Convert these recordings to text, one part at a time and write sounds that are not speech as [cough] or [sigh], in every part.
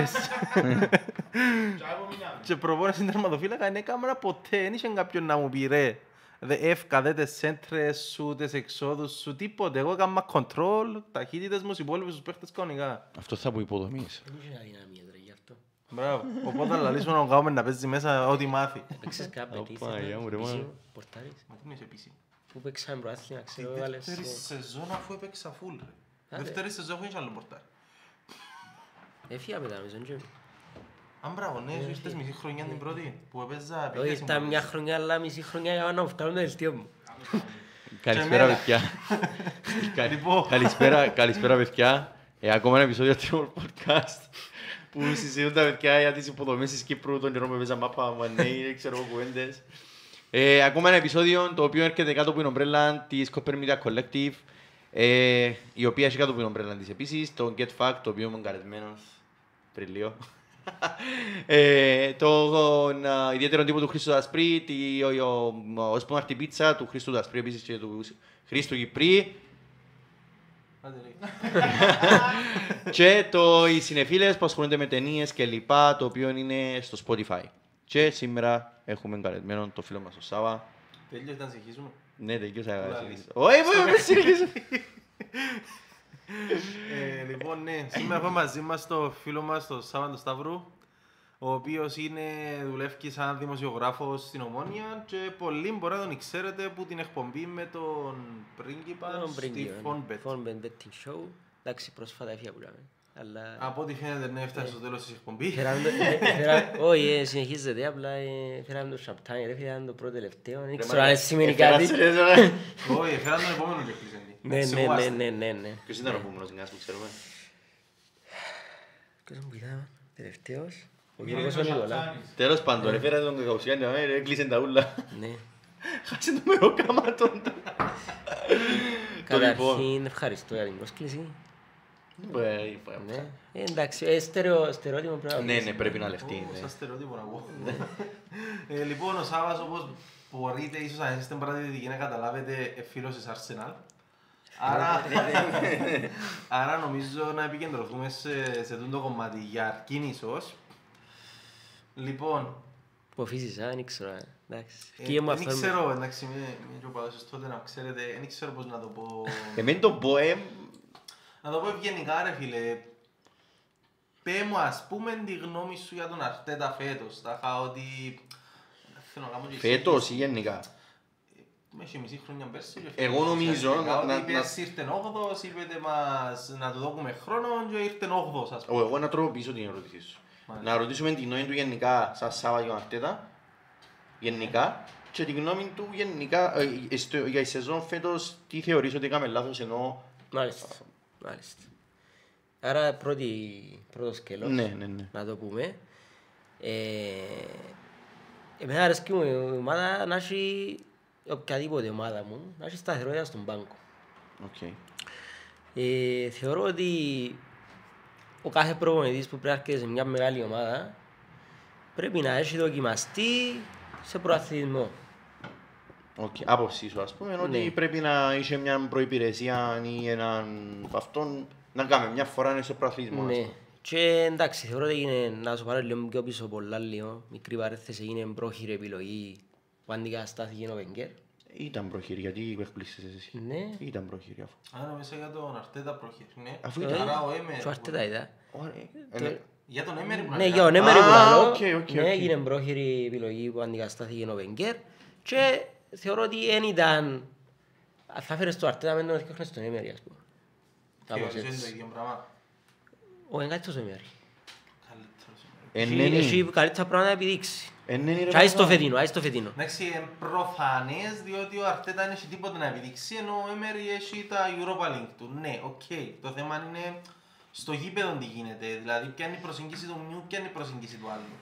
λες. Και προπόνηση τερματοφύλακα δεν έκανα ποτέ, δεν είχε κάποιον να μου πει ρε. Δε εύκα, δε τις σέντρες σου, τις εξόδους σου, τίποτε. Εγώ έκανα control, ταχύτητες μου, οι υπόλοιποι στους παίχτες κανονικά. Αυτό θα που υποδομείς. Δεν είχε αδυναμίες ρε γι' αυτό. Μπράβο. Οπότε θα λαλήσουμε να κάνουμε να παίζει μέσα ό,τι μάθει. Παίξες κάπου Οπα, ετήσια, γεια μου, ρε, επίσημο, μάνα. πορτάρις. Μα τι είναι επίσημο. Πού παίξαμε προάθλημα, Τη ξέρω, έβαλες... δεύτερη ε, σεζόν αφού έπαιξα full ρε. Άντε. Δεύτερη σεζόν έχω άλλο πορτάρι. Έφυγα μετά, νομίζω, και- Αν μπράβο, ναι, σου ήρθες μισή χρονιά την πρώτη που έπαιζα Όχι, επίθεση ήρθα μου. μια χρονιά, αλλά μισή χρονιά για να μου βγάλουν το δελτίο μου. Καλησπέρα εμένα. παιδιά. Κα- Λοιπόν. Καλησπέρα, καλησπέρα παιδιά. Ε, ακόμα ένα επεισόδιο του podcast που συζητούν τα παιδιά για τις υποδομές της Κύπρου τον καιρό που έπαιζα μάπα, μανέι, ξέρω εγώ κουβέντες. Ε, ακόμα ένα επεισόδιο το οποίο έρχεται κάτω από την ομπρέλα της Copper Media Collective ε, η οποία έχει κάτω από την ομπρέλα της επίσης το Get Fact το οποίο είμαι εγκαρεσμένος πριν λίγο. ε, τον α, ιδιαίτερο τύπο του Χρήστου Δασπρί, τη, ο, ο, ο, ο Σπονάρτη Πίτσα του Χρήστου Δασπρί επίσης και του Χρήστου Κυπρί Άντε, ρε. [laughs] και το, οι συνεφίλες που ασχολούνται με ταινίες και λοιπά, το οποίο είναι στο Spotify. Και σήμερα έχουμε καλεσμένο το φίλο μας ο Σάβα. Τέλειος να συνεχίσουμε. Ναι, τελείωσα. Λάλης. Όχι, όχι, όχι, συνεχίζω. Ε, λοιπόν, ναι, σήμερα έχουμε μαζί μας το φίλο μας, τον Σάββαν τον Σταύρου, ο οποίος είναι, δουλεύει σαν δημοσιογράφος στην Ομόνια και πολλοί μπορεί να τον ξέρετε που την εκπομπή με τον πρίγκιπα Τον στη πρίγκιο, Fonbet. Phone Bet Betting Show. Εντάξει, πρόσφατα έφυγα που λέμε. Αλλά... Από ό,τι φαίνεται ναι, έφτασε στο τέλος της εκπομπής. Φέραμε το- ε, φέρα- [laughs] Όχι, ε, συνεχίζεται, απλά ε, φέραμε το σαμπτάνι, ρε φίλε, ήταν το πρώτο τελευταίο, δεν ξέρω αν σημαίνει κάτι. [laughs] Όχι, έφεραν τον επόμενο και κλείσαν. Ναι, ναι, ναι, ναι, ναι, ναι. Ποιος ήταν ο επόμενος νιάς που ξέρουμε; Ποιος μου ήταν τελευταίος, ο Γιώργος ο Νικολά. Τέλος πάντων, έφερα τον Κακαουσιάνη, ε, έκλεισαν τα ούλα. Ναι. [laughs] Χάσε το μερό κάματον. Το λοιπόν. Καταρχήν, ευχαριστώ για την πρόσκληση. Ε, είπα, Ναι. Ε, Εντάξει, ε, στερεό- στερεότυπο πρέπει να Ναι, πεις. ναι, πρέπει να λεφτεί. ναι. Σαν στερεότυπο να πω. Ε, Λοιπόν, ο Σάββας όπως μπορείτε ίσως αν είστε παρατηρητικοί να καταλάβετε ε, φίλος της Arsenal. Άρα, άρα νομίζω να επικεντρωθούμε σε, σε τούτο κομμάτι για αρκήν ίσως. Λοιπόν, Υποφύσεις, α, δεν ξέρω. ε. Εντάξει. ε, Φύγε μου δεν αυτό. ξέρω, εντάξει, είμαι είμαι και ο παδός τότε να ξέρετε, δεν ξέρω πώς να το πω. Εμέν το πω, ε, Να το πω ευγενικά ρε φίλε. Πέ μου ας πούμε τη γνώμη σου για τον Αρτέτα φέτος. Τα είχα ότι... Θέλω να κάνω και φέτος ή γενικά; Με έχει μισή χρόνια πέρσι. ρε φίλε. Εγώ νομίζω Ουσιαστικά, να- να- Ότι πέρσι ήρθε 8ος, είπετε μας να του δώσουμε χρόνο και ήρθε 8ος ας πούμε. Ω, Εγώ να τροποποιήσω την ερώτησή σου. Μάλιστα. Να ρωτήσουμε την γνώμη του γενικά, σαν Σάβα και ο Αρτέτα, γενικά, και την γνώμη του γενικά, ε, στο- για η σεζόν φέτος, τι θεωρείς ότι έκαμε λάθος, ενώ... Μάλιστα. Μάλιστα. Άρα πρώτη, πρώτος σκέλος, Ναι, ναι, ναι. να το πούμε. Ε, εμένα αρέσκει μου η ομάδα να έχει οποιαδήποτε ομάδα μου, να έχει σταθερότητα στον πάγκο. Οκ. Ε, θεωρώ ότι ο κάθε προπονητής που πρέπει να έρχεται σε μια μεγάλη ομάδα πρέπει να έχει δοκιμαστεί σε πρωταθλητισμό. Οκ. Άποψη σου, ας πούμε, ότι Ναι. πρέπει να είσαι μια προϋπηρεσία ή έναν αυτόν, να κάνουμε μια φορά σε προαθλητισμό. ας Ναι. πούμε. Και εντάξει, θεωρώ ότι είναι, να σου πάρω λίγο πιο πίσω πολλά λίγο, μικρή παρέθεση, είναι πρόχειρη επιλογή που αντικαταστάθηκε ο Βενγκέρ. Ήταν προχειρή, γιατί εκπλήσεις εσύ. Ναι. Ήταν προχειρή αφού. Α, νομίζω για τον Αρτέτα προχειρή. Ναι. Αφού Ε, Άρα ο Έμερ. Και ο Αρτέτα ήταν. Ωραία. Ε, ναι. Για τον Έμερ που να Ναι, λέει. για ο Νέμερ Α, που λαλώ, οκ, οκ, ναι, οκ. έγινε πρόχειρη επιλογή που αντικαταστάθηκε ο Βενγκέρ και θεωρώ ότι δεν ήταν... Θα φέρεις το Αρτέτα με τον έφτιαχνες στον Έμερ, ας πούμε. Κάπως Θεωρείς ότι είναι το έτσι. ίδιο πράγμα. Ο Εγκάτος ο Έμερ. Καλύτερος Έμερ. Ε, Έχει- ναι, ναι. Έχει καλύτερα πράγματα να επιδείξει. Ε, ναι, ναι, ρε, Και άι στο παπά. φετινό, άι στο φετινό. Εντάξει, είναι προφανές διότι ο Αρτέτα δεν έχει τίποτα να επιδείξει ενώ ο Έμερ έχει τα Europa League του. Ναι, οκ. Το θέμα είναι στο γήπεδο τι γίνεται. Δηλαδή, ποια είναι η προσεγγίση του μιου, ποια είναι η προσεγγίση του άλλου.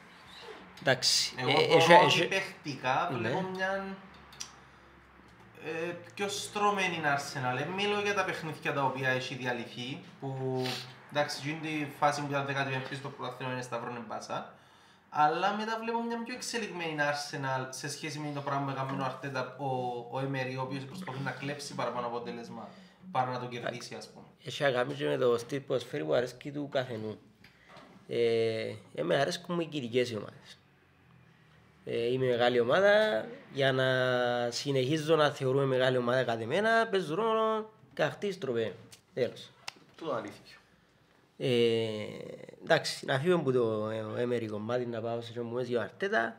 Εντάξει. Εγώ ε, θεωρώ έχει- ότι έχει- παιχτικά Ναι. βλέπω μια ε, πιο στρωμένη Arsenal. Ε, μιλώ για τα παιχνίδια τα οποία έχει διαλυθεί, που εντάξει, γίνει τη φάση που ήταν 15η στο πρωτάθλημα είναι σταυρόν μπάσα. Αλλά μετά βλέπω μια πιο εξελιγμένη Arsenal σε σχέση με το πράγμα που έκαμε ο Αρτέτα, ο, ο Emery, ο οποίος προσπαθεί να κλέψει παραπάνω αποτέλεσμα, παρά να το κερδίσει, ας πούμε. Έχει αγάπη και με το στυλ ποδοσφαίρι που αρέσκει του καθενού. Ε, εμένα αρέσκουν μου οι κυρικές οι ομάδες. Ε, είμαι μεγάλη ομάδα, για να συνεχίζω να θεωρούμε μεγάλη ομάδα κάθε μένα, παίζουν ρόλο καχτής τροπέ. Τέλος. Τούτο αλήθεια. Ε, εντάξει, να φύγουμε από το έμερι κομμάτι να πάω σε μου για Αρτέτα.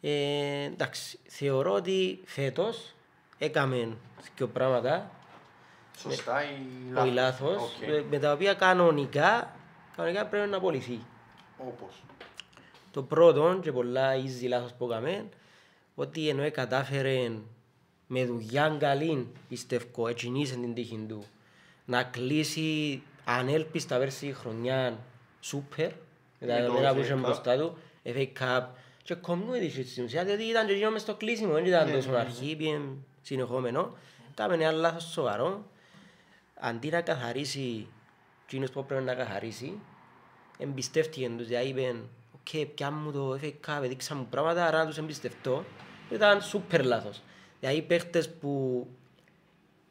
Ε, εντάξει, θεωρώ ότι φέτος έκαμε δύο πράγματα Σωστά ή όχι λάθος, Οκ. με, με τα οποία κανονικά, κανονικά πρέπει να απολυθεί. Όπως; Το πρώτο και πολλά easy λάθος που έκαμε, ότι ενώ κατάφερε με δουλειά καλή, πιστεύω, έτσι νίσε την τύχη του, να κλείσει ανέλπιστα πέρσι χρονιά σούπερ, με τα Με το δεδομένα που FA είχε Cup. μπροστά του, FA Cup και community shield στην ουσία, διότι ήταν και εκείνο μες στο κλείσιμο, δεν ήταν Ναι, τόσο ναι, ναι. αρχή, πήγε συνεχόμενο. Κάμε ένα λάθος σοβαρό, αντί να καθαρίσει εκείνος που πρέπει να καθαρίσει, εμπιστεύτηκε τους, δηλαδή είπε «ΟΚ, πιάμε μου το FA Cup, έδειξα μου πράγματα, άρα να τους εμπιστευτώ». Ήταν σούπερ λάθος. Δηλαδή οι παίχτες που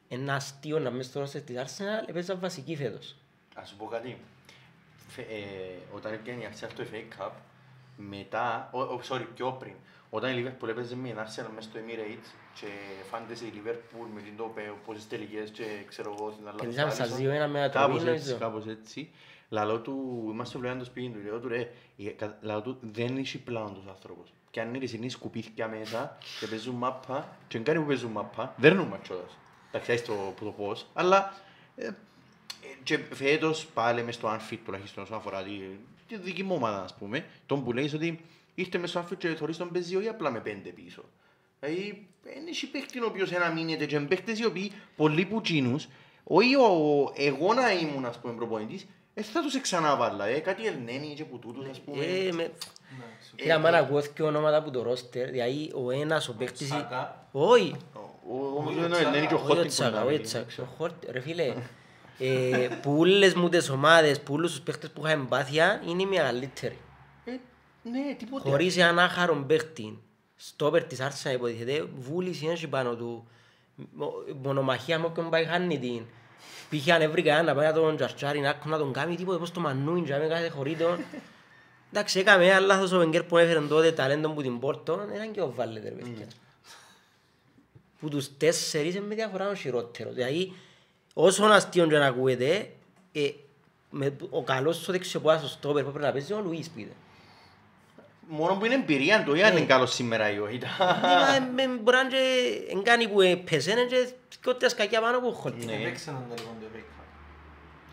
είναι αστείο να μέσα στο ρόστερ της Arsenal έπαιζαν βασικοί φέτος. Ας σου πω κάτι. Φε- ε, όταν έπιανε η Arsenal το FA Cup, μετά, ο, ο, sorry, πιο πριν, όταν η Liverpool έπαιζε με την Arsenal μέσα στο Emirates και φάντεσε η Liverpool με την τόπε πόσες τελικές και ξέρω εγώ στην Κερδίσαμε στα Άλισον. 2-1 με Κάπως ατροπή, έτσι, νομίζω. κάπως έτσι. Λαλό του, είμαστε βλέπαν το σπίτι του, λέω του ρε, η- κα- λαλό του δεν είσαι πλάνο τους άνθρωπος. Και αν είναι είναι σκουπίθηκια μέσα και παίζουν μάπα, και κάνει που παίζουν μάπα, δεν είναι ματσόδας. Εντάξει, άιστο που το πώς, αλλά ε, και φέτος πάλι μες στο Anfield τουλάχιστον όσον αφορά τη, τη δική μου ομάδα ας πούμε, τον που λέει ότι ήρθε μες στο Anfield και θωρείς τον παίζει όχι απλά με πέντε πίσω. Δηλαδή, δεν έχει παίχτη ο οποίος ένα μείνεται και είναι παίχτες οι οποίοι πολλοί που τσίνους, όχι ο, εγώ να ήμουν ας πούμε προπονητής, ε, θα τους εξανάβαλα, ε, κάτι ελνένει και που τούτους ας πούμε. Ε, με- Ναι, Είδα μάνα ακούω δύο ονόματα από το ρόστερ, δηλαδή ο ένας ο παίκτης... Σάκα. Όχι, Ο- ο- Όμως Όχι, δεν ο είναι ελνένει και ο όχι ο Χόρτιν Τσάκα, που όχι ο να Τσάκα. πει. Ο Χόρτιν, ρε φίλε, ε, που όλες μου τις ομάδες, που όλους τους παίκτες που είχαν εμπάθεια είναι οι μεγαλύτεροι. Ε, Ναι, τίποτε. Χωρίς έναν άχαρον παίκτη, στόπερ της Άρσενα υποτίθεται, βούληση έχει πάνω του. Μο- Μονομαχία με όποιον πάει χάνει την. Πήγε αν έβρει κανένα να πάει να τον τζαρτσάρει, να άκου να τον κάνει τίποτε, πως το μανούιν και με κάθε χωρί τον. Εντάξει, έκαμε ένα λάθος ο Βενγκέρ που έφερε τότε ταλέντο που την Πόρτο, ήταν και ο Βάλετε ρε παιδιά. Που τους τέσσερις είναι με διαφορά ο χειρότερος. Δηλαδή, όσον αστείον και να ακούετε, ε, με, ο καλός στο δεξιοπόδας στο στόπερ που πρέπει να παίζει είναι ο Λουίς πείτε. Μόνο που είναι εμπειρία του, ή αν Ναι. είναι καλός σήμερα ή όχι. Μα, ε, ε, Μπορεί να είναι και εν κάνει που έπαιζε είναι και σκότια σκακιά πάνω από χόλτη. Ναι. Έπαιξε τον τελικό του FA Cup.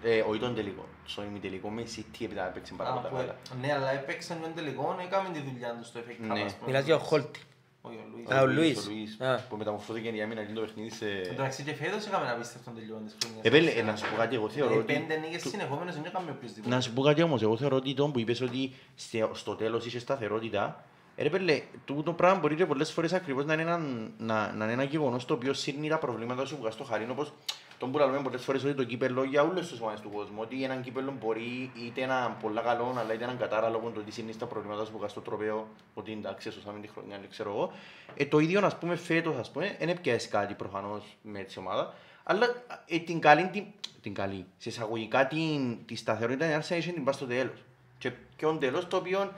Ε, όχι τον τελικό. Στο ημιτελικό με City έπειτα έπαιξε πάρα Α, πολλά που- καλά. Ναι, αλλά έπαιξε τον τελικό, έκαμε τη δουλειά τους στο FA Cup. Ναι. ας πούμε. Μιλάς για ο Χόλτη. Όχι, ο Λουίς. Α, ο Λουίς. Ο Λουίς, Α. που μεταμορφώθηκε για μήνα γίνει το παιχνίδι σε... Εντάξει και φέτος έκαμε ένα απίστευτο τελικό της χρονιάς. Επέλε, ε, να σου πω κάτι, εγώ θεωρώ Ε, ότι... Πέντε νίκες συνεχόμενες δεν έκαμε οποιοσδήποτε. Να σου πω κάτι όμως, εγώ θεωρώ ότι τον που είπες ότι στο- στο τέλος είχε σταθερότητα, ε, ρε πέλε, τούτο πράγμα μπορεί και πολλές φορές ακριβώς να είναι ένα, να, να είναι ένα γεγονός το οποίο σύρνει τα προβλήματα σου που βγάζει στο χαρήν, όπως τον που λέμε πολλές φορές ότι το κύπελλο για όλες τις ομάδες του κόσμου, ότι έναν κύπελλο μπορεί είτε ένα πολλά καλό, αλλά είτε έναν κατάραλο που το ότι σύρνει τα προβλήματα σου που βγάζει στο τροπέο, ότι εντάξει, σωσάμε τη χρονιά, δεν ξέρω εγώ. Ε, το ίδιο, ας πούμε, φέτος, ας πούμε, δεν έπιασε κάτι προφανώς με τη ομάδα, αλλά ε, την καλή, την, την καλή, σε εισαγωγικά την, τη σταθερότητα η Arsenal είχε την πάει στο τέλος. Και, και ο τέλος το οποίο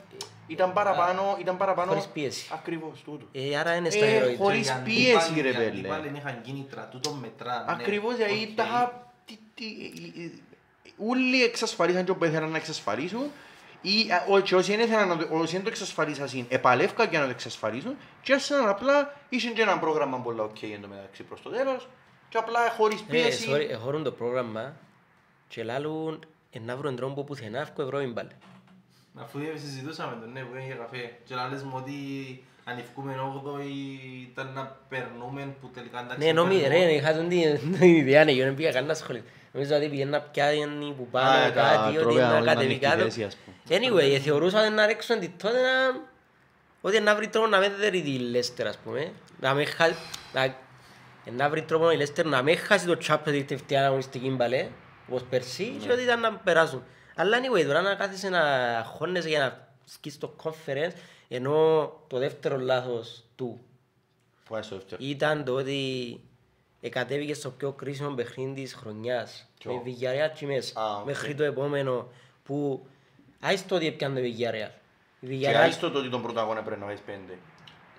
ήταν παραπάνω, ήταν παραπάνω Χωρίς πίεση. ακριβώς τούτο. Ε, άρα είναι Ε, σταθερότητα. χωρίς Οι αντίπαλοι- πίεση, ρε οι πέλε. αντίπαλοι είχαν κίνητρα, τούτο μετρά. ναι. Ακριβώς, δηλαδή Οκ. τα... τι- τι- ε, ε, Όλοι εξασφαλίσαν και όπου ήθελαν να εξασφαλίσουν ή α, ό- και όσοι δεν ήθελαν να το- όσοι δεν το εξασφαλίσαν επαλεύκαν για να το εξασφαλίσουν και έσαναν απλά είχαν και ένα πρόγραμμα πολλά οκ εν τω μεταξύ προς το τέλος και απλά χωρίς Ε, πίεση sorry, εχωρούν το πρόγραμμα και λάλλουν ε, να βρουν τρόπο πουθενά αυκό ευρώ η μπάλα. Αφού συζητούσαμε τον ναι, που έγινε για καφέ και να λες μου ότι αν ευκούμε 8η ήταν να περνούμε που τελικά εντάξει Ναι, νομίζω, περνούμε. ρε, είχα τον την την ιδέα, ναι, εγώ δεν πήγα καν να σχολείο. Νομίζω ότι πήγαινε να πιάνει που Α, πάνω τα κάτι, ότι τρόπαια, να να κατεβεί ανοιχτή κάτω. θέση, ας πούμε. Anyway, ε, θεωρούσαν να ρίξουν τη τότε να... Ότι να βρει τρόπο να μην δέρει τη Λέστερ, ας πούμε. Να μην χάσει... Να... να βρει τρόπο η Λέστερ να μην χάσει το Champions League τελευταία αγωνιστική μπαλέ, όπως πέρσι, και ότι ήταν να περάσουν. Αλλά anyway, τώρα να κάθεσαι να χώνεσαι για να σκίσεις το conference, ενώ το δεύτερο λάθος του Που πάει στο δεύτερο. ήταν το ότι εκατέβηκες στο πιο κρίσιμο παιχνίδι της χρονιάς. Ποιο; Με Villarreal και μέσα. Α, οκ. Μέχρι το επόμενο που Άις το ότι έπιανε το Villarreal. Η Και Villarreal, άιστο το ότι τον πρώτο αγώνα πρέπει να βάζεις πέντε.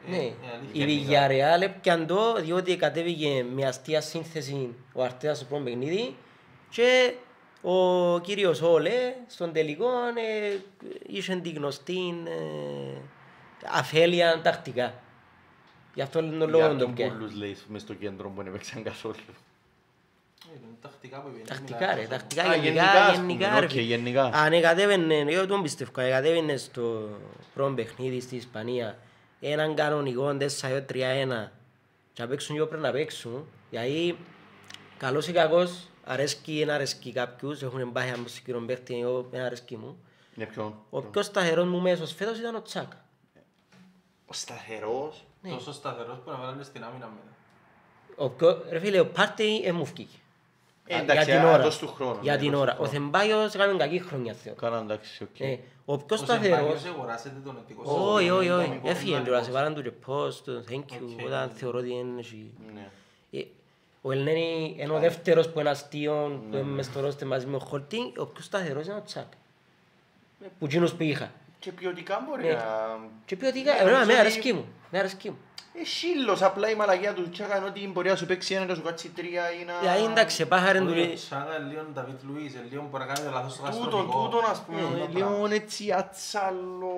ναι, Ε, η αλήθεια είναι. Villarreal έπιανε το διότι κατέβηκε με αστεία σύνθεση ο Αρτέτας στο πρώτο παιχνίδι και ο κύριος Όλε στον τελικό ε, είχε την γνωστή ε, αφέλεια τακτικά. Γι' αυτό τον λόγο Για τον το τον πιάνει. πολλούς λέει μες στο κέντρο που δεν έπαιξαν καθόλου. Ε, είναι Τακτικά που είπε. Τακτικά ρε, τακτικά Α, γενικά, γενικά, ας γενικά πούμε, ρε. οκ, φίλε. γενικά. Αν εκατέβαινε, εγώ τον πιστεύω, αν εκατέβαινε στο πρώτο παιχνίδι στη Ισπανία έναν κανονικό 4-3-1 και να παίξουν και πρέπει να παίξουν, γιατί καλός ή κακός αρέσκει ή δεν αρέσκει κάποιους, έχουν πάει από συγκεκριμένο παίχτη, εγώ δεν αρέσκει μου. Για ποιον. Ο πιο σταθερός μου μέσος φέτος ήταν ο Τσάκα. Ο σταθερός; Ναι. Τόσο σταθερός που να βάλουμε στην άμυνα μετά. Ο πιο, ρε φίλε, ο Πάρτι δεν μου βγήκε. Ε, εντάξει, α, δώσ' του χρόνο, Για ναι, την δώσ' του ώρα. Ο χρόνο. Θεμπάγιος έκανε κακή χρονιά θεωρώ. Κάνα εντάξει, οκ. Ε, Ο πιο Ο σταθερός... Σεμπάγιος αγοράσετε τον ετικό Όχι, όχι, όχι. Νομικό Έφυγε κομμάτι τώρα, πώς. σε βάλαν του και post, το thank you, Οκ. όταν θεωρώ ότι είναι εσύ. Ναι. Ε, Ο Ελνένη είναι ο δεύτερος που είναι αστείο, που είναι μες στο ρόστερ μαζί με ο Χολτίν, ο πιο σταθερός είναι ο Τσάκ. Που εκείνους που είχα. Και ποιοτικά μπορεί Ναι. να... Και ποιοτικά, Ναι, εμένα νομίζω με ότι- αρέσκει μου, με αρέσκει μου. Ε, σύλλος, απλά η μαλακία του Τσάκα είναι ότι μπορεί να σου παίξει ένα και να σου κάτσει τρία ή να... Δηλαδή εντάξει, πάχαρεν του... Όχι, ο Τσάκα λίγο Νταβίτ Λουίς, ε, λίγο μπορεί να κάνει το λάθος στο Τούτον, γαστρονικό. τούτον ας πούμε, Ναι, ε, το λίγο πράγμα. έτσι ατσάλο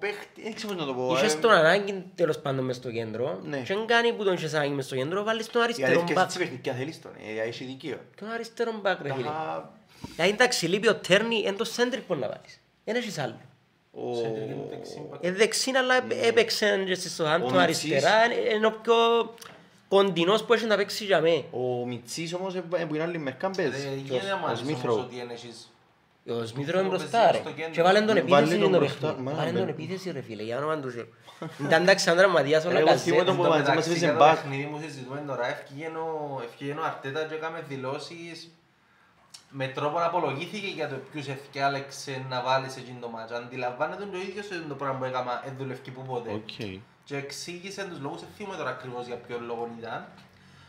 παίχτη, δεν ξέρω πώς να το πω. Είχες ε. τον ανάγκη τέλος πάντων μες στο κέντρο Ναι. και δεν κάνει που τον είχες ανάγκη μες στο κέντρο, βάλεις τον Η αριστερό αλήθεια μπακ. έτσι παιχνιδιά θέλεις τον, ε, έχει δικαίω. Τον αριστερό μπακ ρε φίλε. Τα- Δηλαδή εντάξει, λείπει ο Τέρνι, είναι το σέντρι που να βάλεις. Δεν έχεις άλλο. Ο- Σέντρικ είναι δεξί μπακ. Ε, δεξί, αλλά έπαιξε και στο Ο Σοuthampton Μιτσής. αριστερά. ε, Είναι ο πιο κοντινός που έχει να παίξει για μέ. Ο Μιτσής όμως ε, που είναι άλλη μερικά Ρε, παίζει. γίνεται να Ο μάθεις όμως Σμίθρο. ότι είναι εσείς. Ο Σμίθρο είναι Ο μπροστά παίζει ρε. στο κέντρο. Και βάλε τον Βάλε επίθεση τον και το μπροστά, παιχνίδι. μα, Βάλε τον μπε. επίθεση ρε φίλε, για όνομα του Θεού. Ήταν εντάξει σαν τραυματίας ο Ρε, εγώ Λακαζέτ. θυμούμαι τον Εν που τω μαζί μας μεταξύ, έπαιζε για το μπακ. παιχνίδι που συζητούμε τώρα, ευκήγε ο- ευκήγε ο Αρτέτα και έκαμε δηλώσεις με τρόπο να απολογήθηκε για το ποιους ευκάλεξε να βάλει σε εκείνο το ματς. Αντιλαμβάνεται το ίδιο σε το πράγμα που έκαμα, δεν δουλεύει που ποτέ. Οκ. Και εξήγησε τους λόγους, δεν θυμούμαι τώρα ακριβώς για ποιον λόγο ήταν.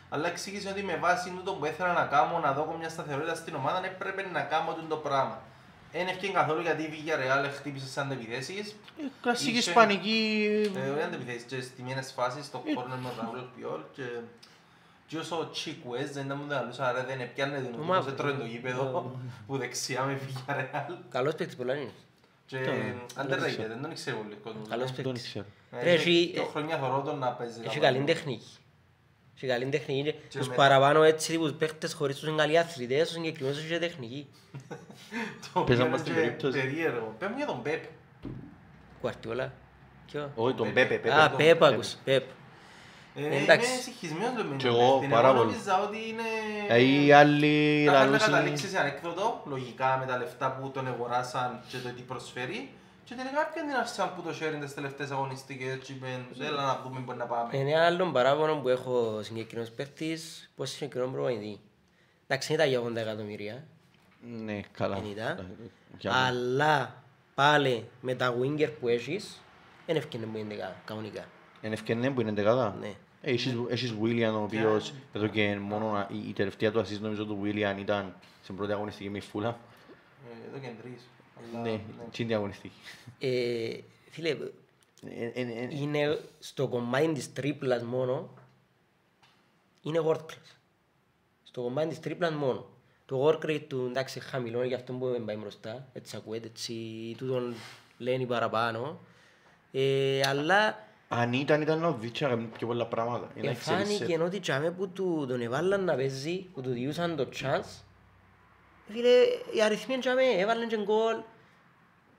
Αλλά εξήγησε ότι με βάση τούτο που ήθελα να κάνω, να δω μια σταθερότητα στην ομάδα, έπρεπε να κάνω τούτο το πράγμα. Δεν ευκήγε καθόλου γιατί η Villarreal χτύπησε σε αντεπιθέσεις. Ε, Κλασική Είχε- ισπανική... Ε, όχι αντιπιθέσεις και στις μήνες φάσεις, στο κόρνερ με τον Ραούλ Πιόλ και... Και όσο Τσίκουες δεν ήταν μου το αλούσα, άρα δεν έπιανε τον Ο ούτως Μαύρος. έτρωε το γήπεδο που δεξιά με Villarreal. Καλός παίκτης πολλά είναι. Και underrated, δεν τον ήξερε πολύ κόσμος. Καλός Δεν παίκτης. ξέρω. Ε, Ρε, είχε έχει- δύο χρόνια θωρώ τον να παίζει. Έχει τα καλή πάντα. τεχνική. Έχει καλή τεχνική και Και τους με- παραπάνω έτσι τύπους παίχτες χωρίς τους είναι καλοί αθλητές, ο συγκεκριμένος έχει τεχνική. Το οποίο Παίζαμε είναι στην και περίπτωση. Περίεργο. Πες μου για τον Πέπ. Κουαρτιόλα. Ποιο; Όχι, τον Πέπε, Πέπε. Α, τον Πέπ Πέπε. άκουσα, Πέπ. Ε, Εντάξει. Είμαι συγχυσμένος με Κι τον εγώ, Πέπ. πάρα Εγώ πολύ. νόμιζα ότι είναι... Ε, Οι άλλοι Θα είχαμε λαλούσαν- καταλήξεις σε ανέκδοτο, λογικά με τα λεφτά που τον αγοράσαν και το τι προσφέρει. Και τελικά έπιαν την Arsenal που το sharing τις τελευταίες αγωνιστικές και είπαν, έλα να δούμε πού να πάμε. Είναι ένα άλλο παράπονο που έχω συγκεκριμένος παίχτης, πως συγκεκριμένο προπονητή. Εντάξει, δεν ήταν για 80 εκατομμύρια, Ναι, καλά. δεν ήταν. Για μένα. Αλλά πάλι με τα winger που έχεις, δεν ευκαινε μου είναι κανονικά. Είναι ευκαινέ που είναι δεκάδα. Ναι. Ε, Έχεις έχεις William ο οποίος εδώ και μόνο να- η η τελευταία του assist νομίζω του William ήταν στην πρώτη αγωνιστική με η Φούλα. Ε, Εδώ και τρεις. Αλλά, Ναι, τσίντη αγωνιστική. Ε, φίλε, Ε, ε, ε, είναι στο κομμάτι της τρίπλας μόνο, είναι world class. Στο κομμάτι της τρίπλας μόνο. Το work rate του εντάξει χαμηλό είναι για αυτό που δεν πάει μπροστά, έτσι ακούεται, έτσι τούτον λένε παραπάνω. Ε, αλλά Αν ήταν, ήταν ο Βίτσια να κάνει πιο πολλά πράγματα. Είναι εξέλιξη. εφάνηκε ότι τσάμε που του, τον εβάλλαν να παίζει, που του διούσαν το chance, φίλε, οι αριθμοί είναι τσάμε, έβαλαν και γκολ